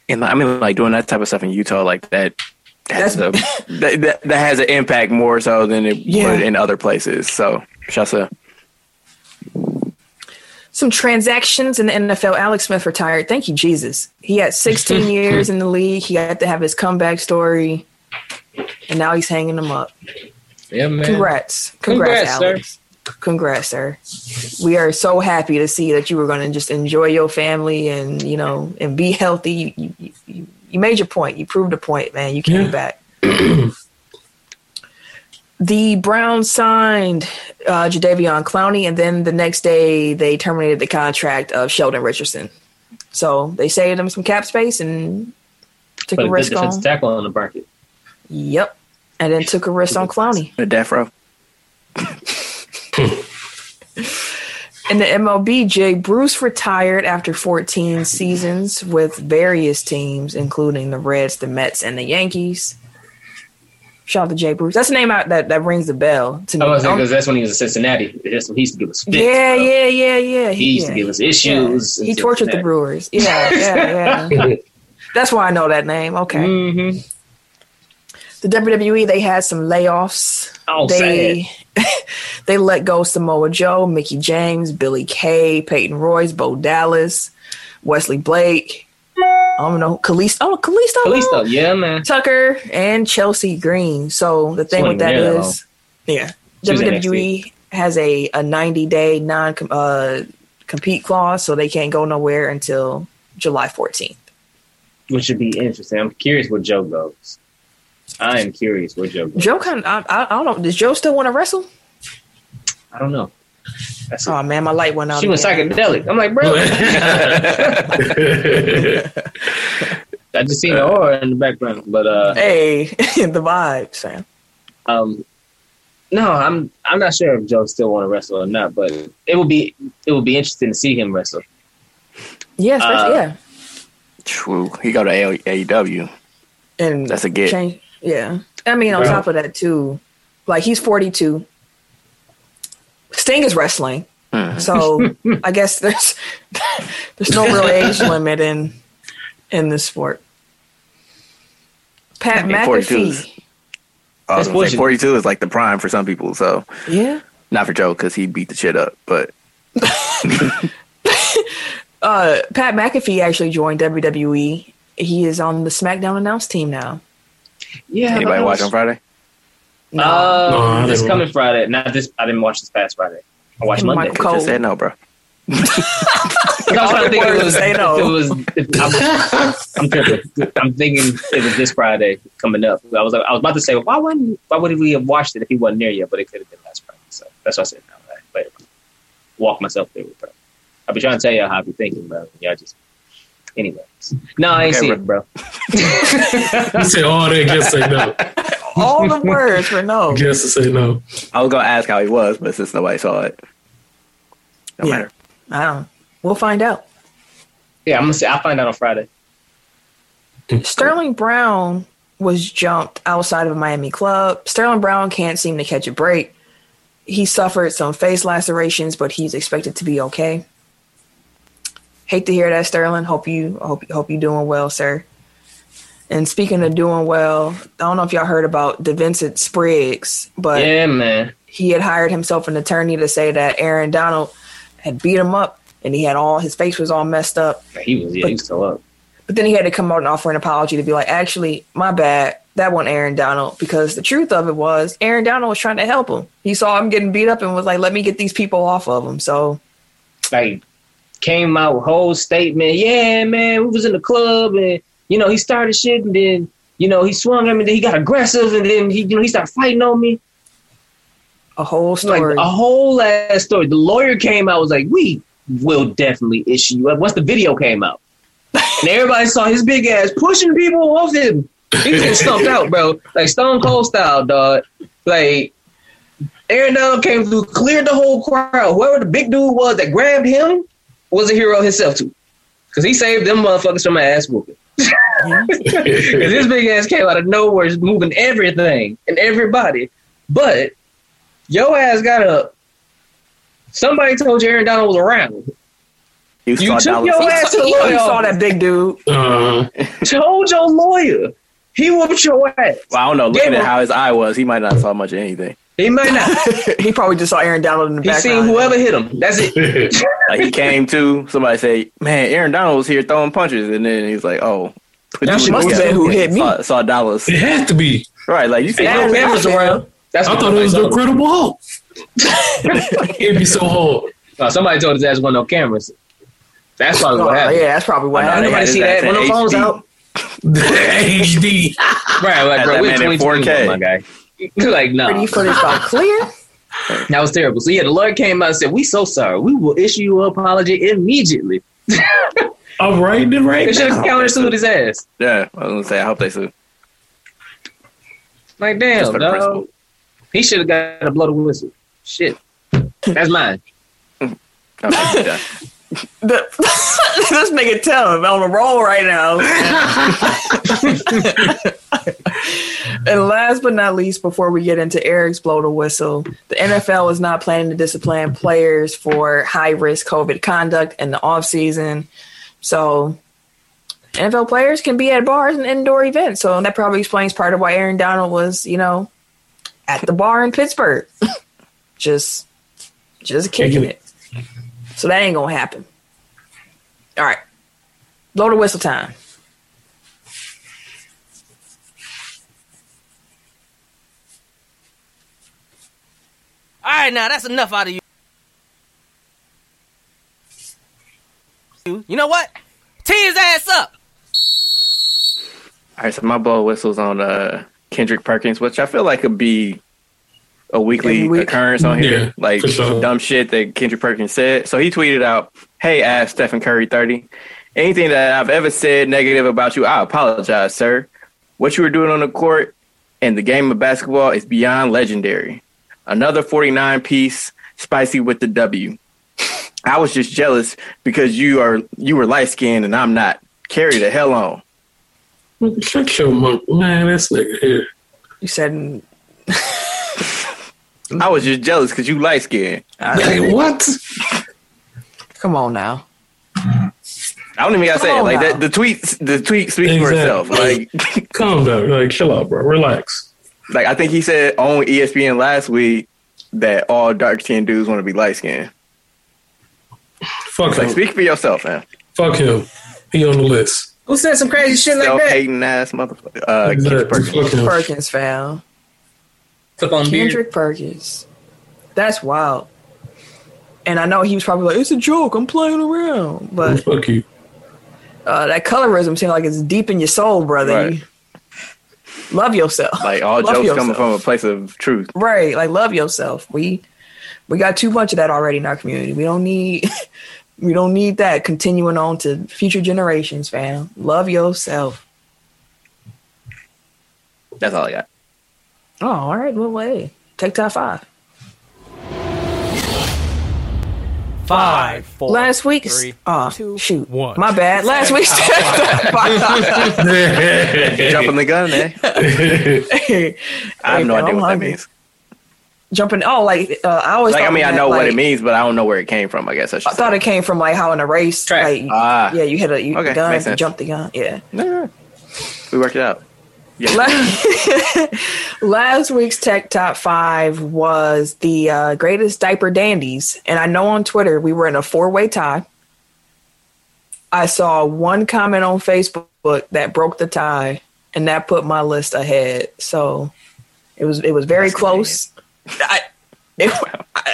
And I mean, like doing that type of stuff in Utah, like that. Has a, that, that, that has an impact more so than it Yeah. would in other places. So, shouts. Some transactions in the NFL. Alex Smith retired. Thank you, Jesus. He had 16 years in the league. He had to have his comeback story, and now he's hanging them up. yeah, man. Congrats. Congrats, Congrats, sir. Alex. Congrats, sir. We are so happy to see that you were going to just enjoy your family and, you know, and be healthy. You, you, you, you made your point. You proved a point, man. You came Yeah. back. the Browns signed uh, Jadeveon Clowney, and then the next day they terminated the contract of Sheldon Richardson. So they saved him some cap space and took But a a good risk on. tackle on the market. Yep. And then took a risk on Clowney. The death row. In the MLB, Jay Bruce retired after 14 seasons with various teams, including the Reds, the Mets, and the Yankees. Shout out to Jay Bruce. That's the name out that, that rings the bell to me. Um, because that's when he was in Cincinnati. That's when he used to give us fits. yeah, bro. yeah, yeah, yeah. He used to give us issues. Yeah. He tortured the Brewers. Yeah, yeah, yeah. That's why I know that name. Okay. hmm The WWE, they had some layoffs. Oh, they they let go Samoa Joe, Mickie James, Billie Kay, Peyton Royce, Bo Dallas, Wesley Blake. I don't know, Kalisto. Oh, Kalisto. Kalisto, yeah, man. Tucker and Chelsea Green. So the thing with that is, though. yeah, WWE has a, a 90 day non uh, compete clause, so they can't go nowhere until July 14th. Which would be interesting. I'm curious where Joe goes. I am curious where Joe goes. Joe kind of, I, I, I don't know. Does Joe still want to wrestle? I don't know. That's Oh man, my light went out. she went again. psychedelic. I'm like, bro. I just seen the aura in the background, but uh, Hey, the vibe, Sam. um, no, I'm I'm not sure if Joe still want to wrestle or not, but it will be it will be interesting to see him wrestle. Yeah, Uh, yeah. True. He go to A- AEW. And That's a get. change. Yeah, I mean, on Bro. top of that too, like he's 42. Sting is wrestling, Hmm. so I guess there's there's no real age limit in in this sport. Pat I mean, 42 McAfee. I was That's gonna say bullshit. 42 is like the prime for some people. So, Yeah. not for Joe because he beat the shit up. But Uh, Pat McAfee actually joined WWE. He is on the SmackDown announce team now. Yeah, anybody watch on Friday? No. Uh, No, this didn't coming Friday. Not this. I didn't watch this past Friday. I watched and Monday. Michael Cole. Just said no, bro. I was trying to think if it was, Say no. if it was if I'm, I'm tripping. I'm thinking it was this Friday coming up. I was I was about to say why wouldn't why would we have watched it if he wasn't there yet? But it could have been last Friday. So that's what I said. Now, but walk myself through it, bro. I've been trying to tell y'all how I be thinking, bro. Y'all just anyways. No, I ain't Okay, see bro. it, bro. You say all that, just say no. All the words for no. Just to say no. I was gonna ask how he was, but since nobody saw it, no Yeah. matter. I don't. We'll find out. Yeah, I'm gonna say I'll find out on Friday. Sterling Brown was jumped outside of a Miami club. Sterling Brown can't seem to catch a break. He suffered some face lacerations, but he's expected to be okay. Hate to hear that, Sterling. Hope you hope hope you doing well, sir. And speaking of doing well, I don't know if y'all heard about De'Vincent Spriggs, but yeah, man. he had hired himself an attorney to say that Aaron Donald had beat him up and he had all his face was all messed up. He was yeah, he was so up. But then he had to come out and offer an apology to be like, actually, my bad. That wasn't Aaron Donald. Because the truth of it was, Aaron Donald was trying to help him. He saw him getting beat up and was like, let me get these people off of him. So, like came out with whole statement. Yeah, man, we was in the club and you know he started shit and then you know he swung at me. Then he got aggressive and then he you know he started fighting on me. a whole It's like story. a whole ass story. The lawyer came out was like, we will definitely issue you. Once the video came out, and everybody saw his big ass pushing people off him. He was getting stumped out, bro, like Stone Cold style, dog. Like Aaron Donald came through, cleared the whole crowd. Whoever the big dude was that grabbed him was a hero himself too, because he saved them motherfuckers from my ass whooping. Because his big ass came out of nowhere, just moving everything and everybody. But your ass got up. Somebody told you Aaron Donald was around. You, You saw took Dallas. your he, ass to saw, the he lawyer. saw that big dude. Uh, Told your lawyer. He whooped your ass. Well, I don't know. Looking Gave at him- how his eye was, he might not saw much of anything. He might not. he probably just saw Aaron Donald in the He background. seen whoever hit him. That's it. Like he came to somebody say, "Man, Aaron Donald was here throwing punches," and then he's like, "Oh." That you must the have been who hit me. Saw, saw Dallas. it had to be. Right, like you see, They had Yeah, cameras around. That's I thought it was the somebody. Incredible Hulk. It'd be so hard. No, somebody told us that's one of no cameras. That's probably Oh, what happened. yeah, that's probably what I know, happened. they Nobody had see that. ass When in the phones out. HD. Right, like, Had bro, that we're man in 2021, 4K. my guy. like, no. Pretty footage got clear. That was terrible. So yeah, the lawyer came out and said, "We so sorry. We will issue you an apology immediately." I'm right then right They should have now. countersued his ass. Yeah, I was gonna say. I hope they sue. Like, Just damn, for the dog. principle. He should have got to blow the whistle. Shit, that's mine. Okay, yeah. The, this nigga tell him I'm on a roll right now. And last but not least, before we get into Eric's blow the whistle, the NFL is not planning to discipline players for high risk COVID conduct in the off season. So NFL players can be at bars and indoor events. So that probably explains part of why Aaron Donald was, you know, at the bar in Pittsburgh. just just kicking it. So that ain't gonna happen. All right. Blow the whistle time. All right, now that's enough out of you. You know what? Tee his ass up. All right, so my blow whistles on uh, Kendrick Perkins, which I feel like could be a weekly Every week. occurrence on here, Yeah, like sure. dumb shit that Kendrick Perkins said. So he tweeted out, "Hey, ask Stephen Curry thirty. Anything that I've ever said negative about you, I apologize, sir. What you were doing on the court and the game of basketball is beyond legendary. Another forty nine piece, spicy with the W. I was just jealous because you are you were light skinned and I'm not. Carry the hell on." Shut your mouth. Man, this nigga here. You said I was just jealous because you light skinned. Like, what? come on now. I don't even gotta say it. Like now. that, the tweet, the tweet speaks for itself. Like, Calm down. Like, chill out, bro. Relax. Like I think he said on ESPN last week that all dark skinned dudes want to be light skinned. Fuck Like, him. speak for yourself, man. Fuck him. He on the list. Who said some crazy shit like Self that? hating ass motherfucker. Uh, Kendrick Perkins. Fuck him. Perkins found. Flip on beard. Kendrick Perkins. That's wild. And I know he was probably like, "It's a joke. I'm playing around." But Fuck you. uh, that colorism seems like it's deep in your soul, brother. Right. You love yourself. Like all Love jokes coming from a place of truth. Right, like love yourself. We we got too much of that already in our community. We don't need we don't need that continuing on to future generations, fam. Love yourself. That's all I got. Oh, all right. Well, way. take top five. Five, four, Last week's three, oh two, shoot, one. my bad. Last week's take top five. Jumping the gun, eh? Hey, I have no idea I'm what that means. Jumping. Oh, like uh, I always Like, I mean, I that, know what it means, but I don't know where it came from. I guess I should I thought it came from like how in a race, Track. like Ah. yeah, you hit a you, Okay, gun, makes you sense. jump the gun, yeah. say. We worked it out. Yeah. La- Last week's Tech Top 5 was the uh, greatest diaper dandies. And I know on Twitter we were in a four way tie. I saw one comment on Facebook that broke the tie, and that put my list ahead. So it was it was very That's close. I, it,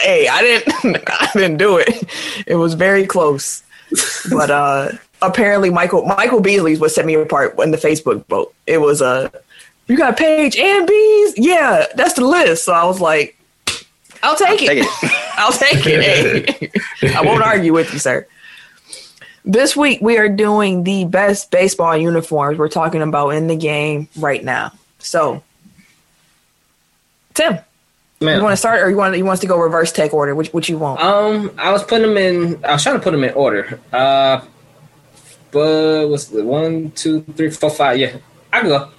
hey, I didn't I didn't do it. It was very close. But uh apparently Michael Michael Beasley's what set me apart in the Facebook vote. It was uh, you got Paige and Bees? Yeah, that's the list. So I was like, I'll take it. Take it. I'll take it. Hey, I won't argue with you, sir. This week we are doing the best baseball uniforms we're talking about in the game right now. So, Tim, Man, you want to start, or you want you want us to go reverse take order? Which which you want? Um, I was putting them in. I was trying to put them in order. Uh, but what's the one, two, three, four, five? Yeah, I can go.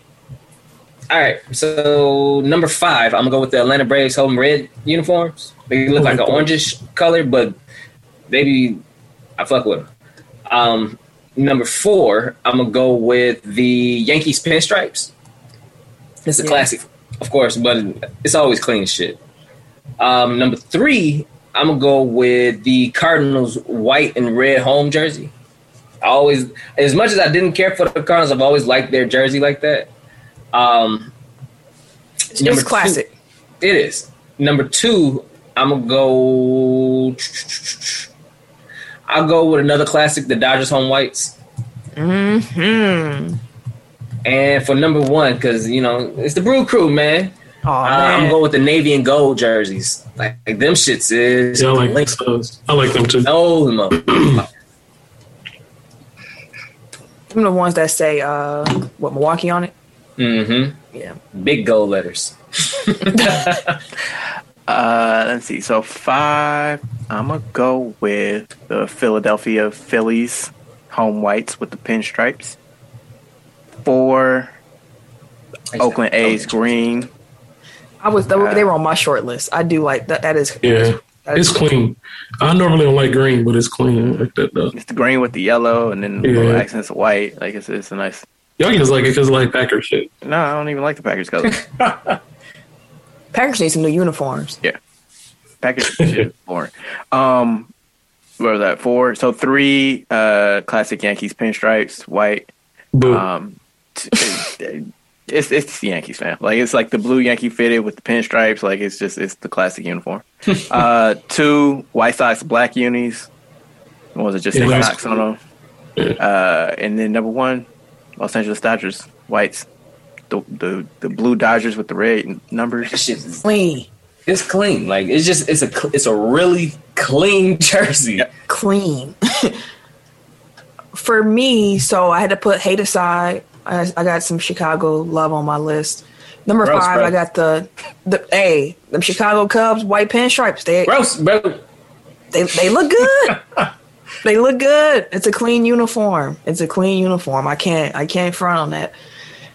All right. So number five, I'm gonna go with the Atlanta Braves home red uniforms. They look like an orangish color, but maybe. I fuck with them. Um, number four, I'm gonna go with the Yankees pinstripes. It's a Yeah. classic, of course, but it's always clean shit. Um, number three, I'm gonna go with the Cardinals white and red home jersey. I always, as much as I didn't care for the Cardinals, I've always liked their jersey like that. Um, it's number two- classic. it is number two. I'm gonna go. I'll go with another classic, the Dodgers home whites. Hmm. And for number one, because you know it's the Brew Crew, man. Oh Uh, man. I'm going with the navy and gold jerseys. Like, like them shits is Yeah, I like link those. I like them too. those mo- Them the ones that say uh what Milwaukee on it. Mm-hmm. Yeah. Big gold letters. Uh, let's see. So five, I'm gonna go with the Philadelphia Phillies home whites with the pinstripes. Four, Oakland A's green. I was they were, they were on my short list. I do like that. That is Yeah, that is it's clean. I normally don't like green, but it's clean I like that though. It's the green with the yellow, and then the Yeah. little accents of white. Like it's it's a nice. Y'all just like it because like Packers shit. No, I don't even like the Packers color. Packers need some new uniforms. Yeah, Packers shit is boring. Um, what was that? Four. So three. Uh, classic Yankees pinstripes, white. Boo. Um, t- it- it's it's the Yankees fan. Like it's like the blue Yankee fitted with the pinstripes. Like it's just it's the classic uniform. uh, two White Sox black unis. What was it? Just Yeah, say that's Sox on them. Uh, and then number one, Los Angeles Dodgers whites. The the the blue Dodgers with the red numbers. That shit is Clean, it's clean. Like it's just it's a it's a really clean jersey. clean. For me, so I had to put hate aside. I, I got some Chicago love on my list. Number Gross, five, bro. I got the the hey, them Chicago Cubs white pinstripes. They Gross, bro. they they look good. they look good. It's a clean uniform. It's a clean uniform. I can't I can't front on that.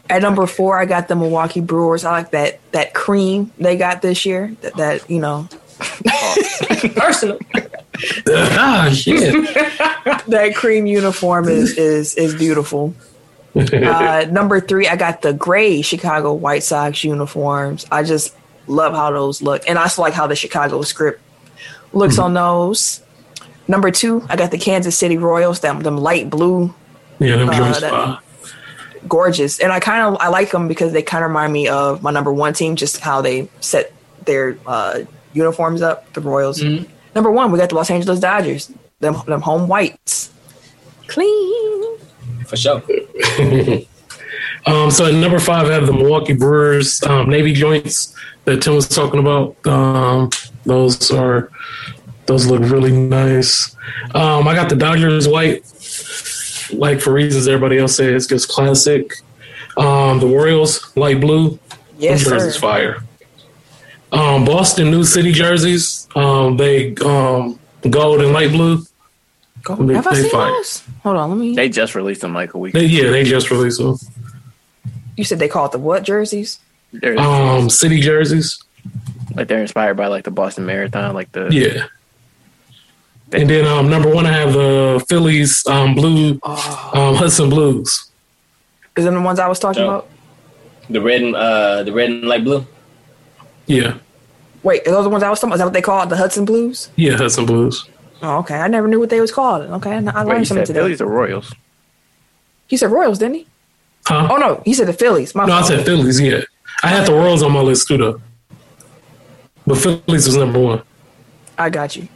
At number four, I got the Milwaukee Brewers. I like that that cream they got this year. That, that you know Personal. ah shit. that cream uniform is is is beautiful. Uh, number three, I got the gray Chicago White Sox uniforms. I just love how those look, and I also like how the Chicago script looks on those. Number two, I got the Kansas City Royals. Them them light blue yeah, them Uh, joints. that- gorgeous and i kind of i like them because they kind of remind me of my number one team just how they set their uh uniforms up the royals Number one, we got the Los Angeles Dodgers. Them, them home whites. Clean. For sure. Um, so at number five, I have the Milwaukee Brewers um, Navy joints that Tim was talking about. Um, those are those look really nice. Um, I got the Dodgers white, like for reasons everybody else says, it's just classic. Um, the Royals light blue. Yes, Them jerseys sir. fire. Um, Boston New City jerseys. Um, they um, gold and light blue. Go. They- Have I seen fire. those? Hold on, let me. They just released them like a week. They, yeah, they just released them. you said they call it the what jerseys? They're, Um, city jerseys. like they're inspired by like the Boston Marathon, like the Yeah. And then um, number one, I have the Phillies um, blue Oh, um, Hudson Blues. is them the ones I was talking Oh. about? The red and uh the red and light blue. Yeah, Wait, are those the ones I was talking about? Is that what they call it? The Hudson Blues? yeah, Hudson Blues. Oh, okay. I never knew what they was called. Okay, I I Wait, learned something said today. Phillies or Royals? He said Royals, didn't he? Huh? Oh no, he said the Phillies. My no, I said Phillies. Yeah, I had the Royals on my list too, though. But Phillies was number one. I got you.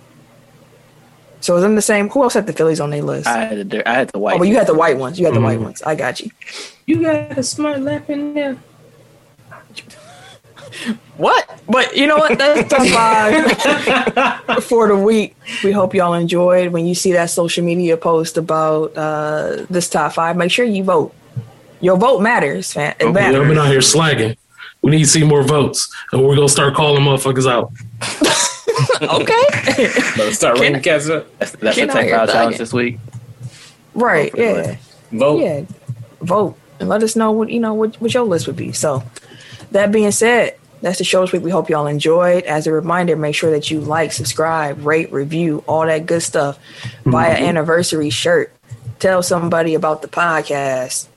So is in the same? Who else had the Phillies on their list? I had the I had the white. oh, but you had the white ones. You had the white Mhm. ones. I got you. You got a smart lap in there. What? But you know what? That's top five for the week. We hope y'all enjoyed. When you see that social media post about uh, this top five, make sure you vote. Your vote matters, man. It Okay. Y'all matters. been out here slagging. We need to see more votes, and we're gonna start calling motherfuckers out. Okay. Better start Can- ringing cats up. That's, that's the Get out ten challenge this week. right. Vote Yeah. Vote. Yeah. Vote and let us know what you know what, what your list would be. So that being said, that's the show this week. We hope y'all enjoyed. As a reminder, make sure that you like, subscribe, rate, review, all that good stuff. Buy an anniversary shirt. Tell somebody about the podcast.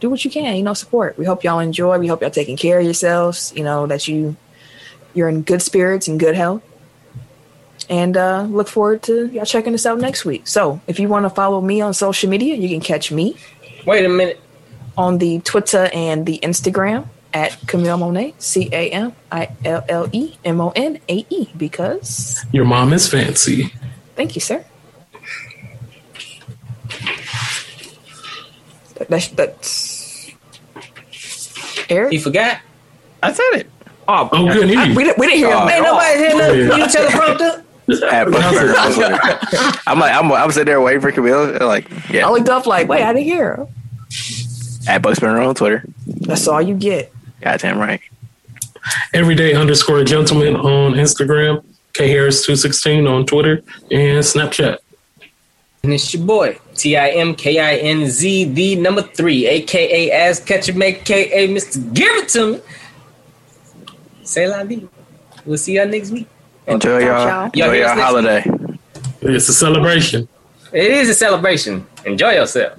Do what you can, you know, support. We hope y'all enjoy. We hope y'all taking care of yourselves. You know that you you're in good spirits and good health. And uh, look forward to y'all checking us out next week. So if you want to follow me on social media, you can catch me Wait a minute. on the Twitter and the Instagram at Camille Monae, C A M I L L E M O N A E, because Your mom is fancy. thank you, sir. That- That's, that's He Eric. forgot. I said it. Oh, Oh, good I- news. we, didn't, we didn't hear oh, him. Oh, at Ain't nobody hear nothing. You teleprompter. At Buckburger on I'm like I'm I'm sitting there waiting for Camille. Like yeah, I looked up like, wait, I didn't hear him. at Buckburger on Twitter. That's all you get. Goddamn right. Everyday underscore gentleman on Instagram. K Harris two sixteen on Twitter and Snapchat. And it's your boy, T I M K I N Z, the number three, aka Ass Catcher, Make, aka Mr. Give It To Me. Say la vie. We'll see y'all next week. Enjoy Ciao, y'all. ciao. Enjoy Y'all hear your us next holiday. It's a celebration. It is a celebration. Enjoy yourself.